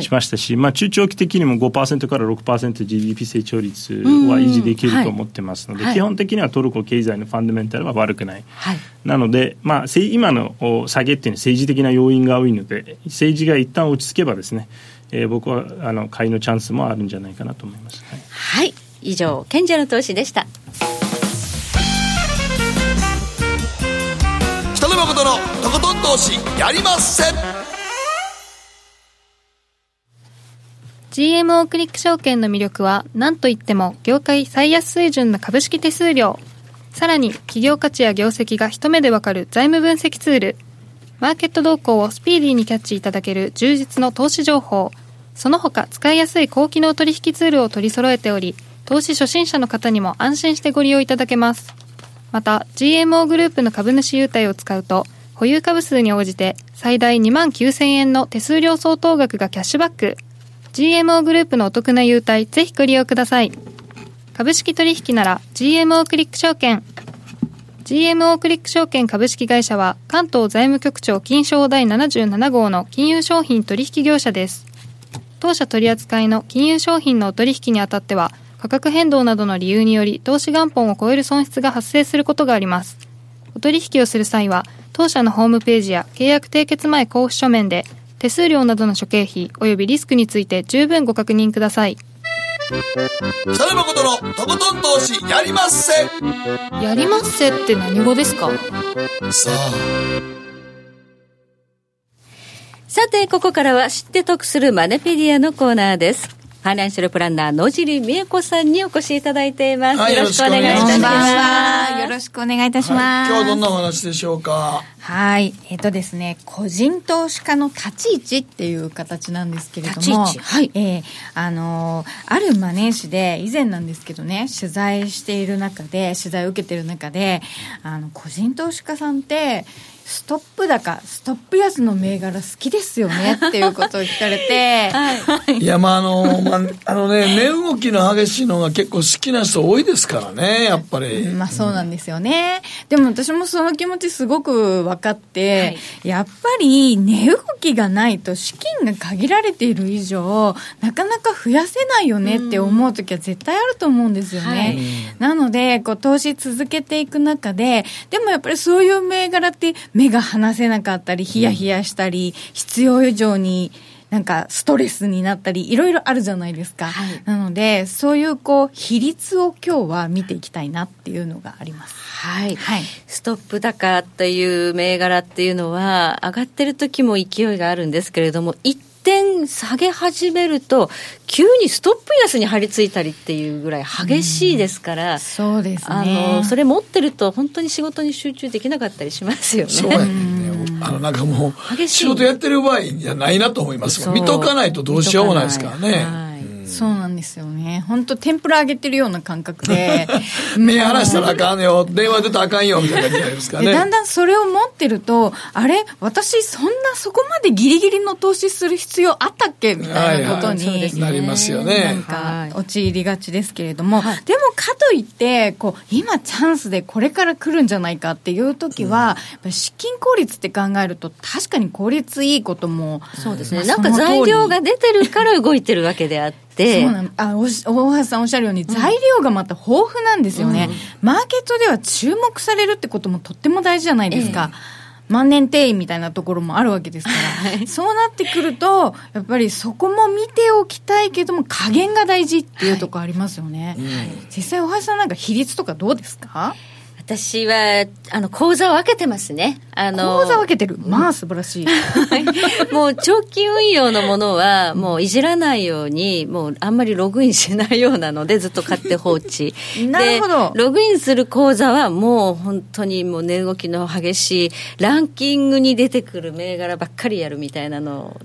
しましたし、はい、まあ、中長期的にも5%から 6%GDP 成長率は維持できると思ってますので、はい、基本的にはトルコ経済のファンダメンタルは悪くない、はい、なので、まあ、今の下げっていうのは政治的な要因が多いので、政治が一旦落ち着けばですね、えー、僕はあの買いのチャンスもあるんじゃないかなと思います。はい、以上賢者の投資でした。投資やりません。GMO クリック証券の魅力は何といっても業界最安水準の株式手数料。さらに企業価値や業績が一目でわかる財務分析ツール。マーケット動向をスピーディーにキャッチいただける充実の投資情報。その他使いやすい高機能取引ツールを取り揃えており投資初心者の方にも安心してご利用いただけます。また GMO グループの株主優待を使うと保有株数に応じて最大2万9000円の手数料相当額がキャッシュバック。GMO グループのお得な優待ぜひご利用ください。株式取引なら GMO クリック証券。GMO クリック証券株式会社は関東財務局長金賞第77号の金融商品取引業者です。当社取扱いの金融商品のお取引にあたっては価格変動などの理由により投資元本を超える損失が発生することがあります。お取引をする際は、当社のホームページや契約締結前交付書面で、手数料などの諸経費及びリスクについて十分ご確認ください。北野誠のとことん投資やりまっせやりまっせって何語ですか？さあ。さて、ここからは知って得するマネペディアのコーナーです。ファイナンシャルプランナー野尻美恵子さんにお越しいただいています、はい、よろしくお願いいたします。よろしくお願いいたします、はい、今日はどんなお話でしょうか？はいえっ、ー、とですね個人投資家の立ち位置っていう形なんですけれどもはい、えー、あのあるマネージで以前なんですけどね取材している中で取材を受けている中であの個人投資家さんってストップ高ストップ安の銘柄好きですよね っていうことを聞かれて、はい、いやまああの、まあ、あのね値動きの激しいのが結構好きな人多いですからねやっぱり、まあそうなんですよね、でも私もその気持ちすごく分かって、はい、やっぱり値動きがないと資金が限られている以上なかなか増やせないよねって思う時は絶対あると思うんですよね、はい、なのでこう投資続けていく中ででもやっぱりそういう銘柄って目が離せなかったり、ヒヤヒヤしたり、必要以上に、なんかストレスになったりいろいろあるじゃないですか、はい、なのでそういうこう比率を今日は見ていきたいなっていうのがあります。はい、はい、ストップ高っていう銘柄っていうのは上がってる時も勢いがあるんですけれども一点下げ始めると、急にストップ安に張り付いたりっていうぐらい激しいですから、うん、そうです、ね、あのそれ持ってると、本当に仕事に集中できなかったりしますよね。そうやねあのなんかもう、仕事やってる場合じゃないなと思います。見とかないとどうしようもないですからね。そうなんですよね。本当天ぷら揚げてるような感覚で。目離したらあかんよ、電話出たらあかんよ、みたいな感じになりますからね。でだんだんそれを持ってると、あれ？私そんなそこまでギリギリの投資する必要あったっけ？みたいなことに、はいはいなりますよね。なんか陥りがちですけれども、でもかといってこう今チャンスでこれから来るんじゃないかっていう時は、やっぱり資金効率って考えると確かに効率いいこともそうですね。まあなんか材料が出てるから動いてるわけであって。そうなんあおし大橋さんおっしゃるように、材料がまた豊富なんですよね、マーケットでは注目されるってこともとっても大事じゃないですか。万年定員みたいなところもあるわけですから、そうなってくると、やっぱりそこも見ておきたい。けども、加減が大事っていうところありますよね。実際、大橋さんなんか比率とかどうですか私は、あの、口座を分けてますね。あの、口座分けてる。まあ素晴らしい。もう長期運用のものは、もういじらないように、もうあんまりログインしないようなので、ずっと買って放置。なるほどでログインする口座は、もう本当にもう値動きの激しい、ランキングに出てくる銘柄ばっかりやるみたいなの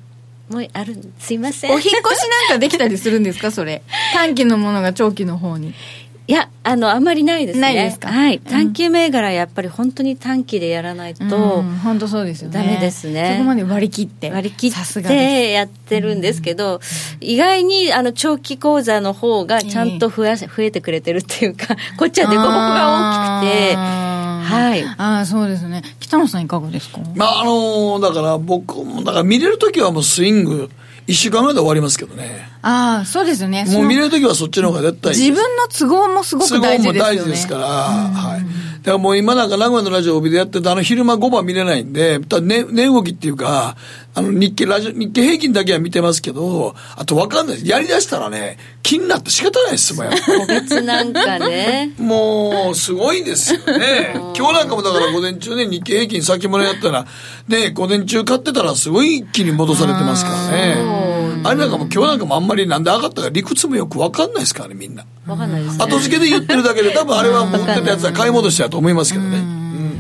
もうある、すいません。お引っ越しなんかできたりするんですか、それ。短期のものが長期の方に。いや、あの、あんまりないですね。ないですか？はい。短期銘柄、やっぱり本当に短期でやらないと、うん本当そうですよね。ダメですねそこまで割り切って。割り切ってやってるんですけど、意外にあの長期講座の方がちゃんと増やし増えてくれてるっていうか、こっちは凸凹が大きくて、はい。ああ、そうですね。北野さんいかがですか？まあ、あのだから僕も、だから見れるときはもうスイング、一週間ぐらいで終わりますけどね。ああ、そうですよね。もう見れるときはそっちの方が絶対いい自分の都合もすごく大事ですよね。都合も大事ですから、はい。だからもう今なんか名古屋のラジオ帯でやってて、あの昼間5番見れないんで、ただ値、値動きっていうか、あの日経ラジオ、日経平均だけは見てますけど、あとわかんないです。やりだしたらね、気になって仕方ないですもん、やっぱ個別なんかね。もう、すごいですよね。今日なんかもだから午前中ね、日経平均先物やったら、ね、午前中買ってたらすごい一気に戻されてますからね。あれなんかも今日なんかもあんまりなんで上がったか理屈もよくわかんないですからね、みんな。わかんないですね。後付けで言ってるだけで、多分あれはもう売ってたやつは買い戻しやと思いますけどね。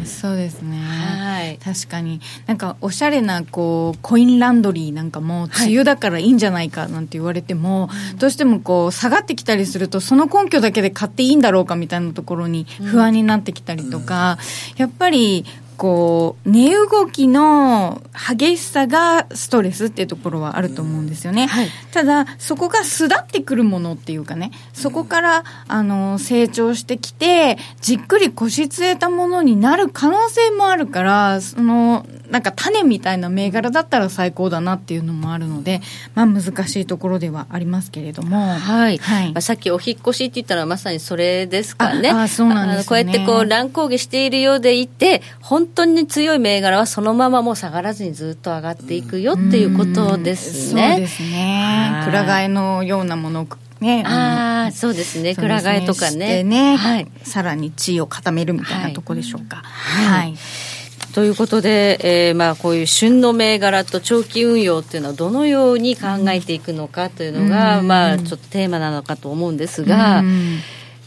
そうですね。はい。確かに。なんか、おしゃれな、こう、コインランドリーなんかも、梅雨だからいいんじゃないかなんて言われても、どうしてもこう、下がってきたりすると、その根拠だけで買っていいんだろうかみたいなところに不安になってきたりとか、やっぱり、こう、値動きの激しさがストレスっていうところはあると思うんですよね。ただ、そこが巣立ってくるものっていうかね、そこから、あの、成長してきて、じっくり腰据えたものになる可能性もあるから、その、なんか種みたいな銘柄だったら最高だなっていうのもあるので、まあ難しいところではありますけれども。はい。はいまあ、さっきお引っ越しって言ったのはまさにそれですかね。ああそうなんですねこうやってこう乱高下しているようでいて、本当に強い銘柄はそのままもう下がらずにずっと上がっていくよっていうことですね。そうですねは。い蔵替えのようなものをね、ああ、そうですね。そうです蔵替えとかね。ねはい。さらに地位を固めるみたいなとこでしょうか。はい。ということで、えーまあ、こういう旬の銘柄と長期運用っていうのはどのように考えていくのかというのが、うん。まあ、ちょっとテーマなのかと思うんですが、うん。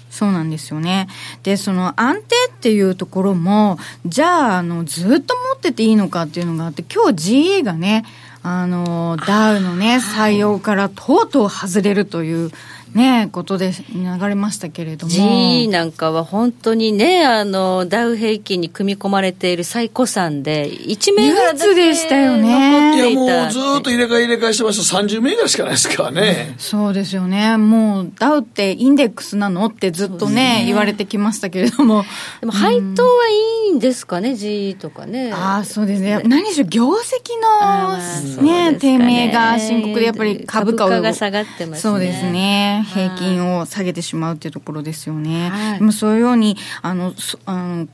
そうなんですよね。で、その安定っていうところも、じゃあ、あの、ずっと持ってていいのかっていうのがあって、今日 GA がね、あの、ダウのね、採用からとうとう外れるという、ね、ことで流れましたけれども。G なんかは本当にね、あの、ダウ平均に組み込まれている最古算で、1銘柄だけでしたよねいや、もうずーっと入れ替え入れ替えしてました。30銘柄しかないですからね。そうですよね。もう、ダウってインデックスなのってずっとね、言われてきましたけれども。でも配当はいいんですかね、G とかね。ああ、そうですね。何しろ業績のね、低迷が深刻で、やっぱり株価を。株価が下がってますねそうですね。はい平均を下げてしまうっていうところですよね。はいでもそういうように、あの、そあの、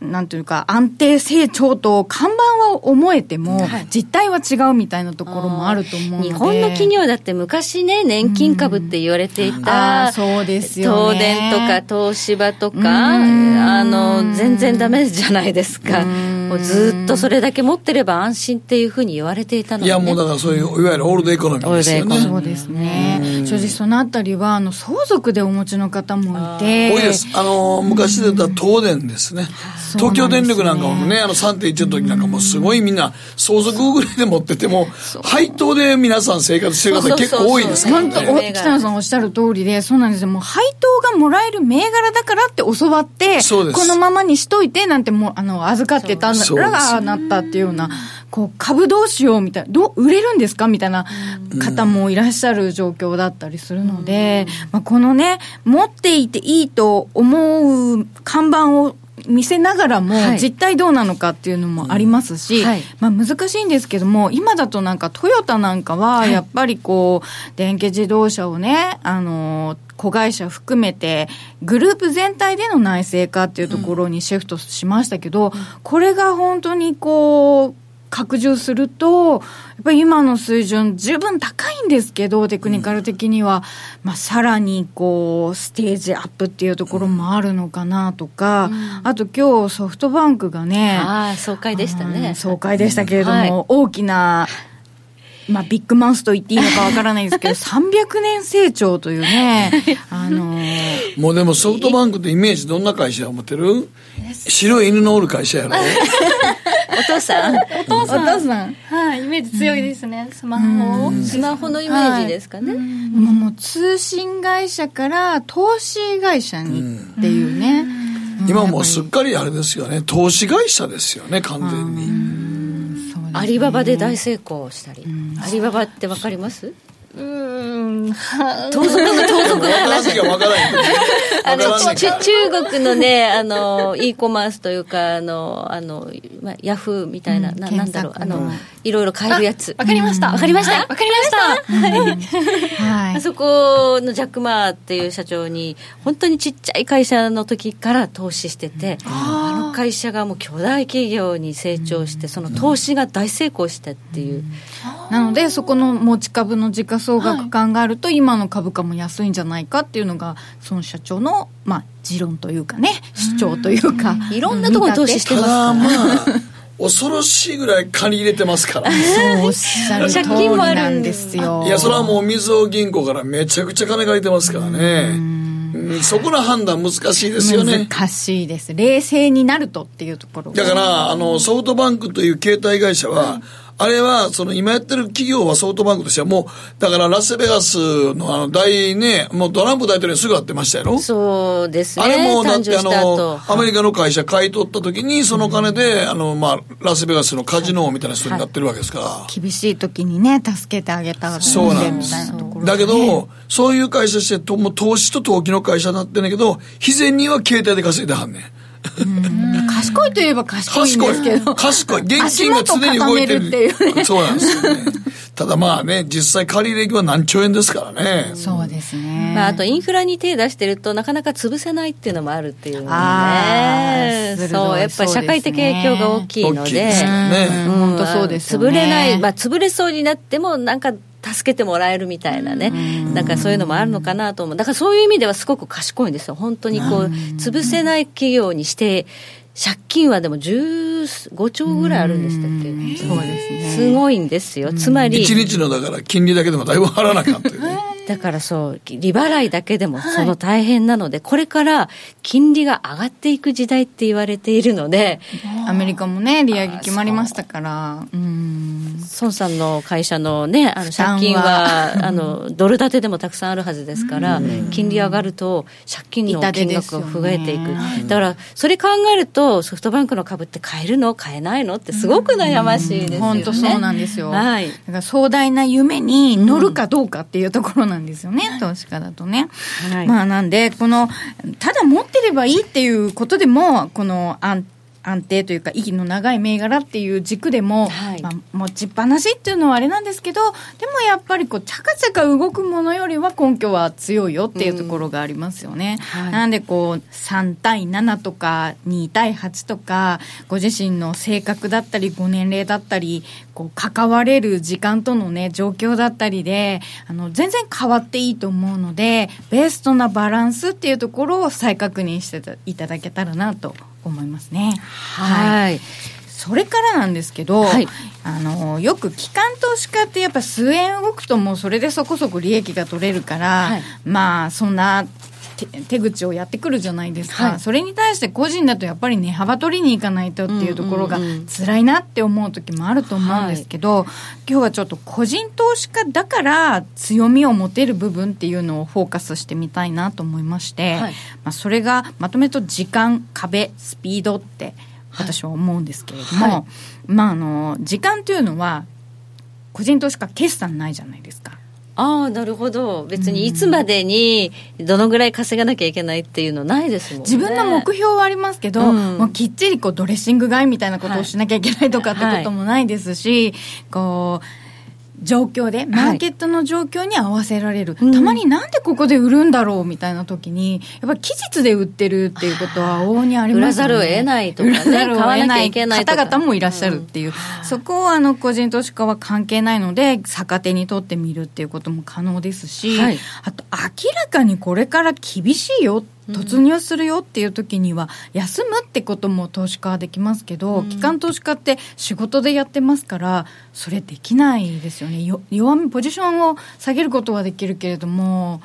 なんていうか、安定成長と看板は思えても、実態は違うみたいなところもあると思うので。日本の企業だって昔ね、年金株って言われていあた、ーそうですよね東電とか東芝とか、うんあの、全然ダメじゃないですか。こうずっとそれだけ持ってれば安心っていうふうに言われていたので、ね、いやもうだからそういういわゆるオールドエコノミーですよね。そうですね。正直そのあたりはあの相続でお持ちの方もいて多いです。あの昔で言った東電ですね、東京電力なんかもね、あの3.1の時なんかもすごいみんな相続ぐらいで持ってても、配当で皆さん生活してる方結構多いですからね。本当、北野さんおっしゃる通りで、そうなんですよ。もう配当がもらえる銘柄だからって教わって、このままにしといてなんてもう、あの、預かってたらがなったっていうような、こう、株どうしようみたいな、どう、売れるんですかみたいな方もいらっしゃる状況だったりするので、まあ、このね、持っていていいと思う看板を見せながらも、実態どうなのかっていうのもありますし、はい、まあ、難しいんですけども、今だとなんかトヨタなんかは、やっぱりこう、電気自動車をね、あの、子会社含めて、グループ全体での内製化っていうところにシフトしましたけど、これが本当にこう、拡充すると、やっぱり今の水準、十分高いんですけど、テクニカル的には、まあ、さらにこう、ステージアップっていうところもあるのかなとか、うん、あと今日ソフトバンクがね、ああ、総会でしたね。総会でしたけれども、はい、大きな、まあ、ビッグマウスと言っていいのかわからないですけど、300年成長というね、あのー、もうでもソフトバンクってイメージどんな会社を持ってる？白い。犬のおる会社やろ？お父さん。お父さん。お父さん。はい、イメージ強いですね、スマホ。スマホのイメージですかね、はい、もう通信会社から投資会社にっていうね、今もうすっかりあれですよね。投資会社ですよね完全にアリババで大成功したり、アリババってわかります？うん盗賊の盗賊の話あの中国のねあの e コマースというかあのあの、まあ、ヤフーみたいな、うん、ななんだろうあのいろいろ買えるやつ。わかりました。わかりました。わ、かりました。はい、あそこのジャック・マーっていう社長に本当にちっちゃい会社の時から投資してて、あの会社がもう巨大企業に成長してその投資が大成功したっていう、なのでそこの持ち株の時価総額考えると、今の株価も安いんじゃないかっていうのがその社長のまあ持論というかね主張というか、いろんなところに投資してますからまあ恐ろしいぐらい借り入れてますから。そうおっしゃる通りなんですよ。いや、それはもうみずほ銀行からめちゃくちゃ金借りてますからね。そこの判断難しいですよね。難しいです。冷静になるとっていうところ。だから、あの、ソフトバンクという携帯会社は、あれは、その今やってる企業はソフトバンクとしてはもう、だからラスベガスのあの大ね、もうトランプ大統領にすぐ会ってましたやろ？そうですね。あれもだってあの、アメリカの会社買い取った時に、その金で、あの、まあ、ラスベガスのカジノみたいな人になってるわけですから。はい、厳しい時にね、助けてあげたそうなんです。だけど、そういう会社して、もう投資と投機の会社になってんだけど、自然には携帯で稼いではんねん。賢いといえば賢いんですけど。賢い。現金が常に動いてる。っていうね、そうなんですよね。ただまあね、実際借り入れは何兆円ですからね。そうですね。まあ、あとインフラに手出してるとなかなか潰せないっていうのもあるっていうのね。そう、やっぱり社会的影響が大きいので。でね。本当そうです、潰れない、まあ潰れそうになってもなんか助けてもらえるみたいなね、なんかそういうのもあるのかなと思う、だからそういう意味ではすごく賢いんですよ、本当にこう、潰せない企業にして、借金はでも15兆ぐらいあるんでしたっけ、そうですね、すごいんですよ、つまり。1日のだから金利だけでもだいぶ払わなかったよね。だからそう、利払いだけでもその大変なので、はい、これから金利が上がっていく時代って言われているので、アメリカもね、利上げ決まりましたから、う。ん。孫さんの会社のね、あの借金は、あの、ドル建てでもたくさんあるはずですから、金利上がると借金の金額が増えていく。ね、だから、それ考えると、ソフトバンクの株って買えるの？買えないの？ってすごく悩ましいですよね。本当そうなんですよ。はい。だから壮大な夢に乗るかどうかっていうところなんんですよね、投資家だとね。はい、まあなんで、この、ただ持ってればいいっていうことでも、この安安定というか息の長い銘柄っていう軸でも、はい、まあ、持ちっぱなしっていうのはあれなんですけどでもやっぱりこうチャカチャカ動くものよりは根拠は強いよっていうところがありますよね、うんはい、なんでこう3対7とか2対8とかご自身の性格だったりご年齢だったりこう関われる時間とのね状況だったりであの全然変わっていいと思うのでベストなバランスっていうところを再確認していただけたらなと思いますね。はい。それからなんですけど、はい。あのよく機関投資家ってやっぱ数円動くともうそれでそこそこ利益が取れるから、はい。まあそんな手手口をやってくるじゃないですか、はい。それに対して個人だとやっぱり値幅取りに行かないとっていうところが辛いなって思う時もあると思うんですけど、今日はちょっと個人投資家だから強みを持てる部分っていうのをフォーカスしてみたいなと思いまして、はい。まあ、それがまとめると時間壁スピードって私は思うんですけれども、はい。まああの時間というのは個人投資家決算ないじゃないですか。ああなるほど。別にいつまでにどのぐらい稼がなきゃいけないっていうのないですもんね。自分の目標はありますけど、うん。もうきっちりこうドレッシング買いみたいなことをしなきゃいけないとかってこともないですし、こう状況でマーケットの状況に合わせられる、うん。たまになんでここで売るんだろうみたいな時にやっぱり期日で売ってるっていうことは往々にありますよね。売らざるを得ないとかね売らざるを得買わなきゃいけない方々もいらっしゃるっていう、そこはあの個人投資家は関係ないので逆手に取ってみるっていうことも可能ですし、はい。あと明らかにこれから厳しいよ突入するよっていう時には休むってことも投資家はできますけど、機関投資家って仕事でやってますからそれできないですよね。よ弱みポジションを下げることはできるけれども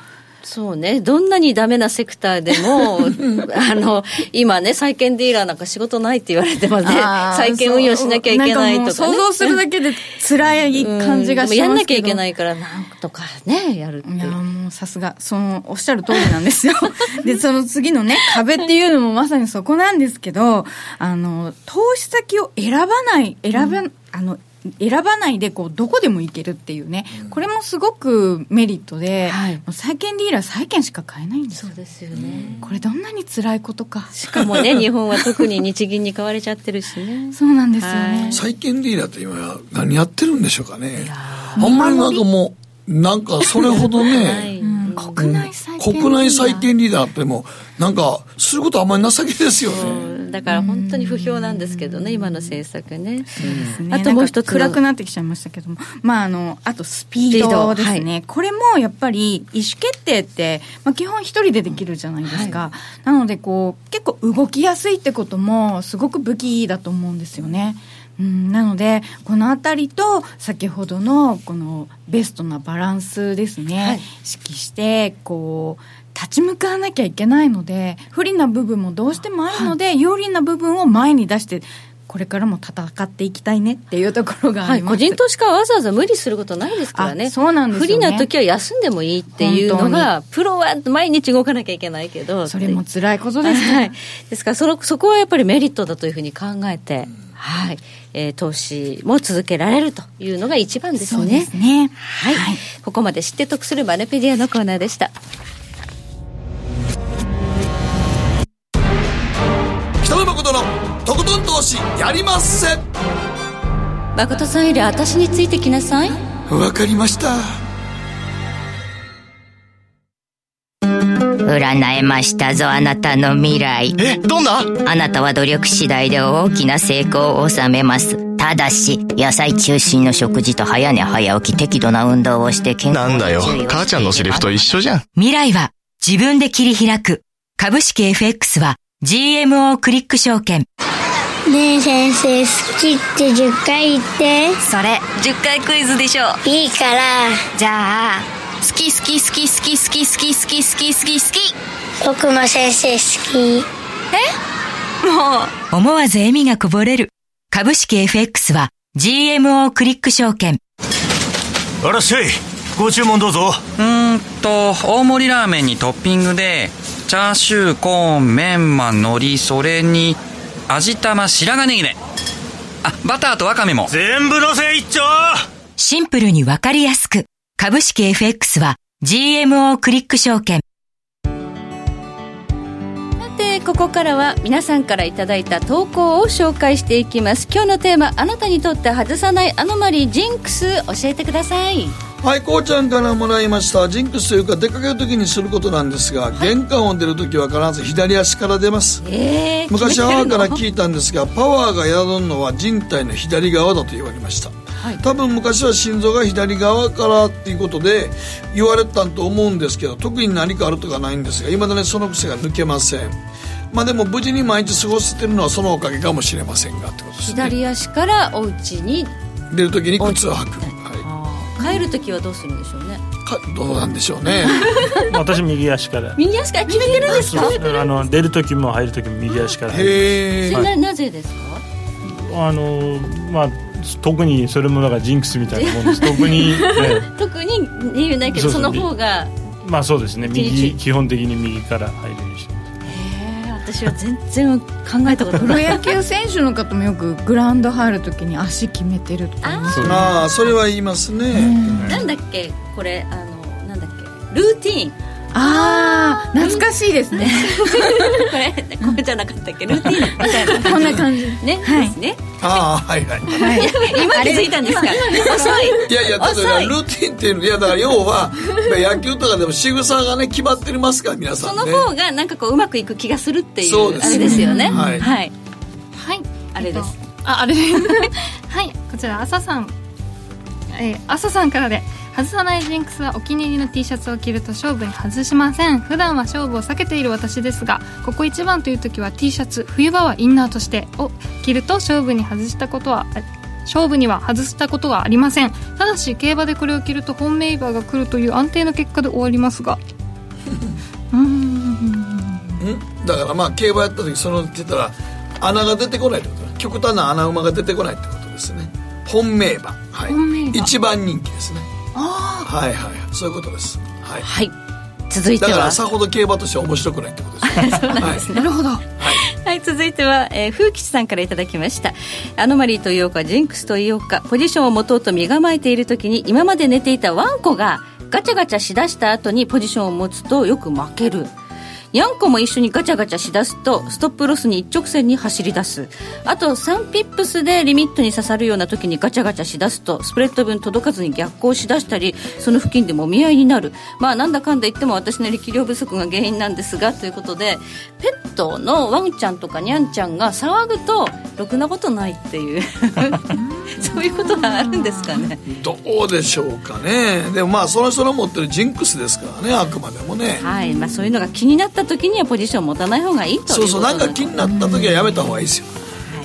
そうね、どんなにダメなセクターでも、あの今ね、債券ディーラーなんか仕事ないって言われてますね、債券運用しなきゃいけないとか、ね、想像するだけで辛い感じがしますけど、やんなきゃいけないから、なんとかね、やるっていやもうさすが。そのおっしゃる通りなんですよ。でその次のね壁っていうのもまさにそこなんですけどあの投資先を選ばない選ば、あの選ばないでこうどこでも行けるっていうね、これもすごくメリットで、はい。もう債券ディーラー債券しか買えないんですよ。そうですよね。これどんなに辛いことか。しかもね、日本は特に日銀に買われちゃってるしね。そうなんですよね、はい。債券ディーラーって今何やってるんでしょうかね。あんまりなんかもうなんかそれほどはね、い。うん国内債券国内債券リーダーってもうなんかすることあんまり情けですよね、うんだから本当に不評なんですけどね、今の政策ね。ね。あともう一つ暗くなってきちゃいましたけども、まあ、あのあとスピードですね、スピーこれもやっぱり意思決定って、まあ、基本一人でできるじゃないですか、なのでこう結構動きやすいってこともすごく武器だと思うんですよね。うん、なのでこのあたりと先ほどのこのベストなバランスですね、はい。意識してこう立ち向かわなきゃいけないので不利な部分もどうしてもあるので、有利な部分を前に出してこれからも戦っていきたいねっていうところがあはい、ります、個人投資家はわざわざ無理することないですからね。あそうなんですよね。不利な時は休んでもいいっていうのが、プロは毎日動かなきゃいけないけど。それも辛いことですね、はい、ですからそのそこはやっぱりメリットだというふうに考えて、はいえー投資も続けられるというのが一番ですね。そうですねはい、ここまで知って得するマネペディアのコーナーでした。北野誠のとことん投資やりまっせ誠さんより私についてきなさい。わかりました占えましたぞあなたの未来。え、どんな？あなたは努力次第で大きな成功を収めます。ただし野菜中心の食事と早寝早起き適度な運動をして健康なんだよ。母ちゃんのセリフと一緒じゃん。未来は自分で切り開く株式 FX は GMO クリック証券。ねえ先生好きって10回言って。それ10回クイズでしょ。いいから。じゃあ好き好き好き好き好き好き好き好き好き好き。僕も先生好き。思わず笑みがこぼれる。株式 FX は GMO クリック証券。あらっしゃい。ご注文どうぞ。うーんと大盛りラーメンにトッピングでチャーシューコーンメンマ海苔それに味玉白髪ネギね。あバターとワカメも。全部のせ一丁。シンプルにわかりやすく株式 FX は GMO クリック証券。さてここからは皆さんからいただいた投稿を紹介していきます。今日のテーマあなたにとって外さないアノマリージンクス教えてください。はいこうちゃんからもらいました。ジンクスというか出かける時にすることなんですが、玄関を出る時は必ず左足から出ます。えー、昔母からい聞いたんですがパワーが宿るのは人体の左側だと言われました、多分昔は心臓が左側からっていうことで言われたと思うんですけど特に何かあるとかないんですがいまだにその癖が抜けません。まあでも無事に毎日過ごしてるのはそのおかげかもしれませんがってことですね。左足からお家に出る時に靴を履く、はい、帰る時はどうするんでしょうね。かどうなんでしょうね。私右足から。右足から決めてるんですか？あの出る時も入る時も右足から入るへえ、ななぜですか？あのまあ特にそれもなんかジンクスみたいなもんです。特に、ね、特に理由ないけどその方がまあそうですね。右基本的に右から入るようにしてます。私は全然考えたことない。プロ野球選手の方もよくグラウンド入るときに足決めてるとかああそれは言いますね、なんだっけこれあのなんだっけ。ルーティーンああ懐かしいですね。これこれじゃなかったっけ？ルーティーンみたいなこんな感じ。ね、はい、ですね。ああはいはい、はい、今気づいたんですか？遅いいやいやだルーティンっていうのいやだから要は野球とかでも仕草がね決まってますから皆さん、ね、その方がなんかこううまくいく気がするっていうあれですよね。はい、はい、はい、あれです、ああれはい。こちら朝さん。えー、朝さんからで外さないジンクスはお気に入りの T シャツを着ると勝負に外しません。普段は勝負を避けている私ですがここ一番という時は T シャツ冬場はインナーとしてを着ると勝負に外したことは勝負には外したことはありません。ただし競馬でこれを着ると本命馬が来るという安定の結果で終わりますが。うん。だからまあ競馬やった時そのって言ったら穴が出てこないってこと極端な穴馬が出てこないってことですね。本命馬。はい。一番人気ですねはいはいそういうことです。はい、はい、続いては。だからさほど競馬として面白くないってことですね そうなんです。ね、はい、なるほど。はい。はい、続いては、えー、風吉さんからいただきました。アノマリーと言おうかジンクスと言おうかポジションを持とうと身構えている時に今まで寝ていたワンコがガチャガチャしだした後にポジションを持つとよく負けるにゃんこも一緒にガチャガチャしだすとストップロスに一直線に走り出す。あと3ピップスでリミットに刺さるような時にガチャガチャしだすとスプレッド分届かずに逆行しだしたりその付近でもみ合いになる。まあなんだかんだ言っても私の力量不足が原因なんですがということでペットのワンちゃんとかにゃんちゃんが騒ぐとろくなことないっていう。そういうことがあるんですかね。どうでしょうかね。でもまあその人の持ってるジンクスですからねあくまでもね。はい。まあそういうのが気になった時にはポジション持たない方がいいとそうそう。なんか気になった時はやめた方がいいですよ。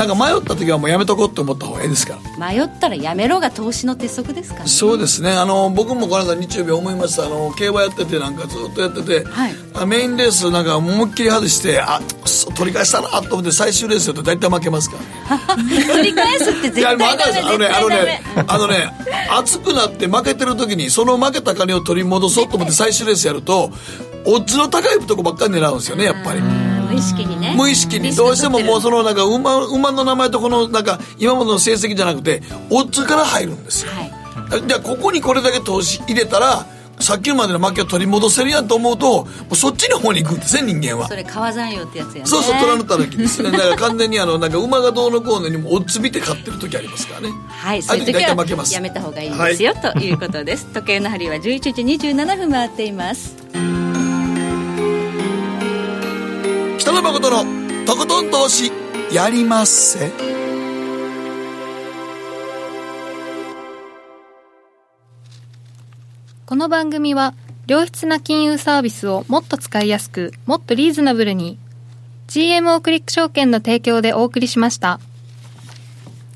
なんか迷った時はもうやめとこうって思った方がいいですから。迷ったらやめろが投資の鉄則ですから、ね、そうですね。あの僕もこの間日曜日思いましたあの競馬やっててなんかずっとやってて、はい、メインレースなんか思いっきり外してあ取り返したなと思って最終レースやと大体負けますから。ね 取り返すって絶対ダメ。あのねあのね あのね熱くなって負けてる時にその負けた金を取り戻そうと思って最終レースやるとオッズの高いとこばっかり狙うんですよねやっぱり。無意識にね。無意識に。どうしてももうそのなんか馬馬の名前とこのなんか今までの成績じゃなくてオッズから入るんですよ、はい、じゃあここにこれだけ投資入れたらさっきまでの負けを取り戻せるやんと思うとそっちの方に行くんですね人間は。それ川山用ってやつやね。そうそう虎のたぬきですね。だから完全にあのなんか馬がどうのこうのにもオッズ見て勝ってる時ありますからね。はいそういう時はやめた方がいいですよ、はい、ということです。時計の針は11時27分回っています野誠のとことん投資やりまっせこの番組は良質な金融サービスをもっと使いやすくもっとリーズナブルに GMO クリック証券の提供でお送りしました。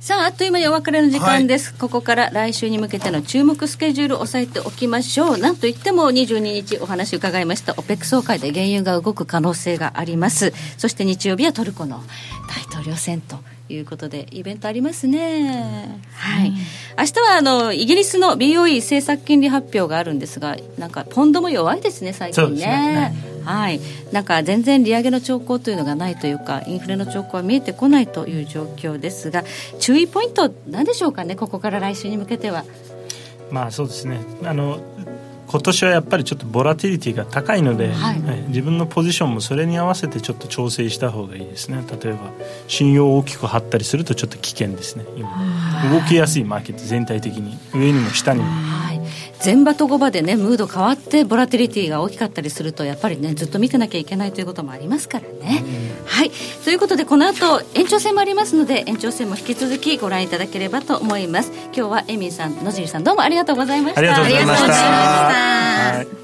さあ、あっという間にお別れの時間です、はい、ここから来週に向けての注目スケジュールを押さえておきましょう。なんといっても22日お話伺いました OPEC 総会で原油が動く可能性があります。そして日曜日はトルコの大統領選ということでイベントありますね、はい、明日はあのイギリスの BOE 政策金利発表があるんですがなんかポンドも弱いですね最近ね、ね、はい、なんか全然利上げの兆候というのがないというかインフレの兆候は見えてこないという状況ですが注意ポイントなんでしょうかねここから来週に向けては。まあそうですね。あの今年はやっぱりちょっとボラティリティが高いので、はい、自分のポジションもそれに合わせてちょっと調整した方がいいですね。例えば信用を大きく張ったりするとちょっと危険ですね今。動きやすいマーケット全体的に。上にも下にも。はい前場と後場でねムード変わってボラティリティが大きかったりするとやっぱりねずっと見てなきゃいけないということもありますからね、はい。ということでこの後延長戦もありますので延長戦も引き続きご覧いただければと思います。今日はエミーさん野尻さんどうもありがとうございました。ありがとうございました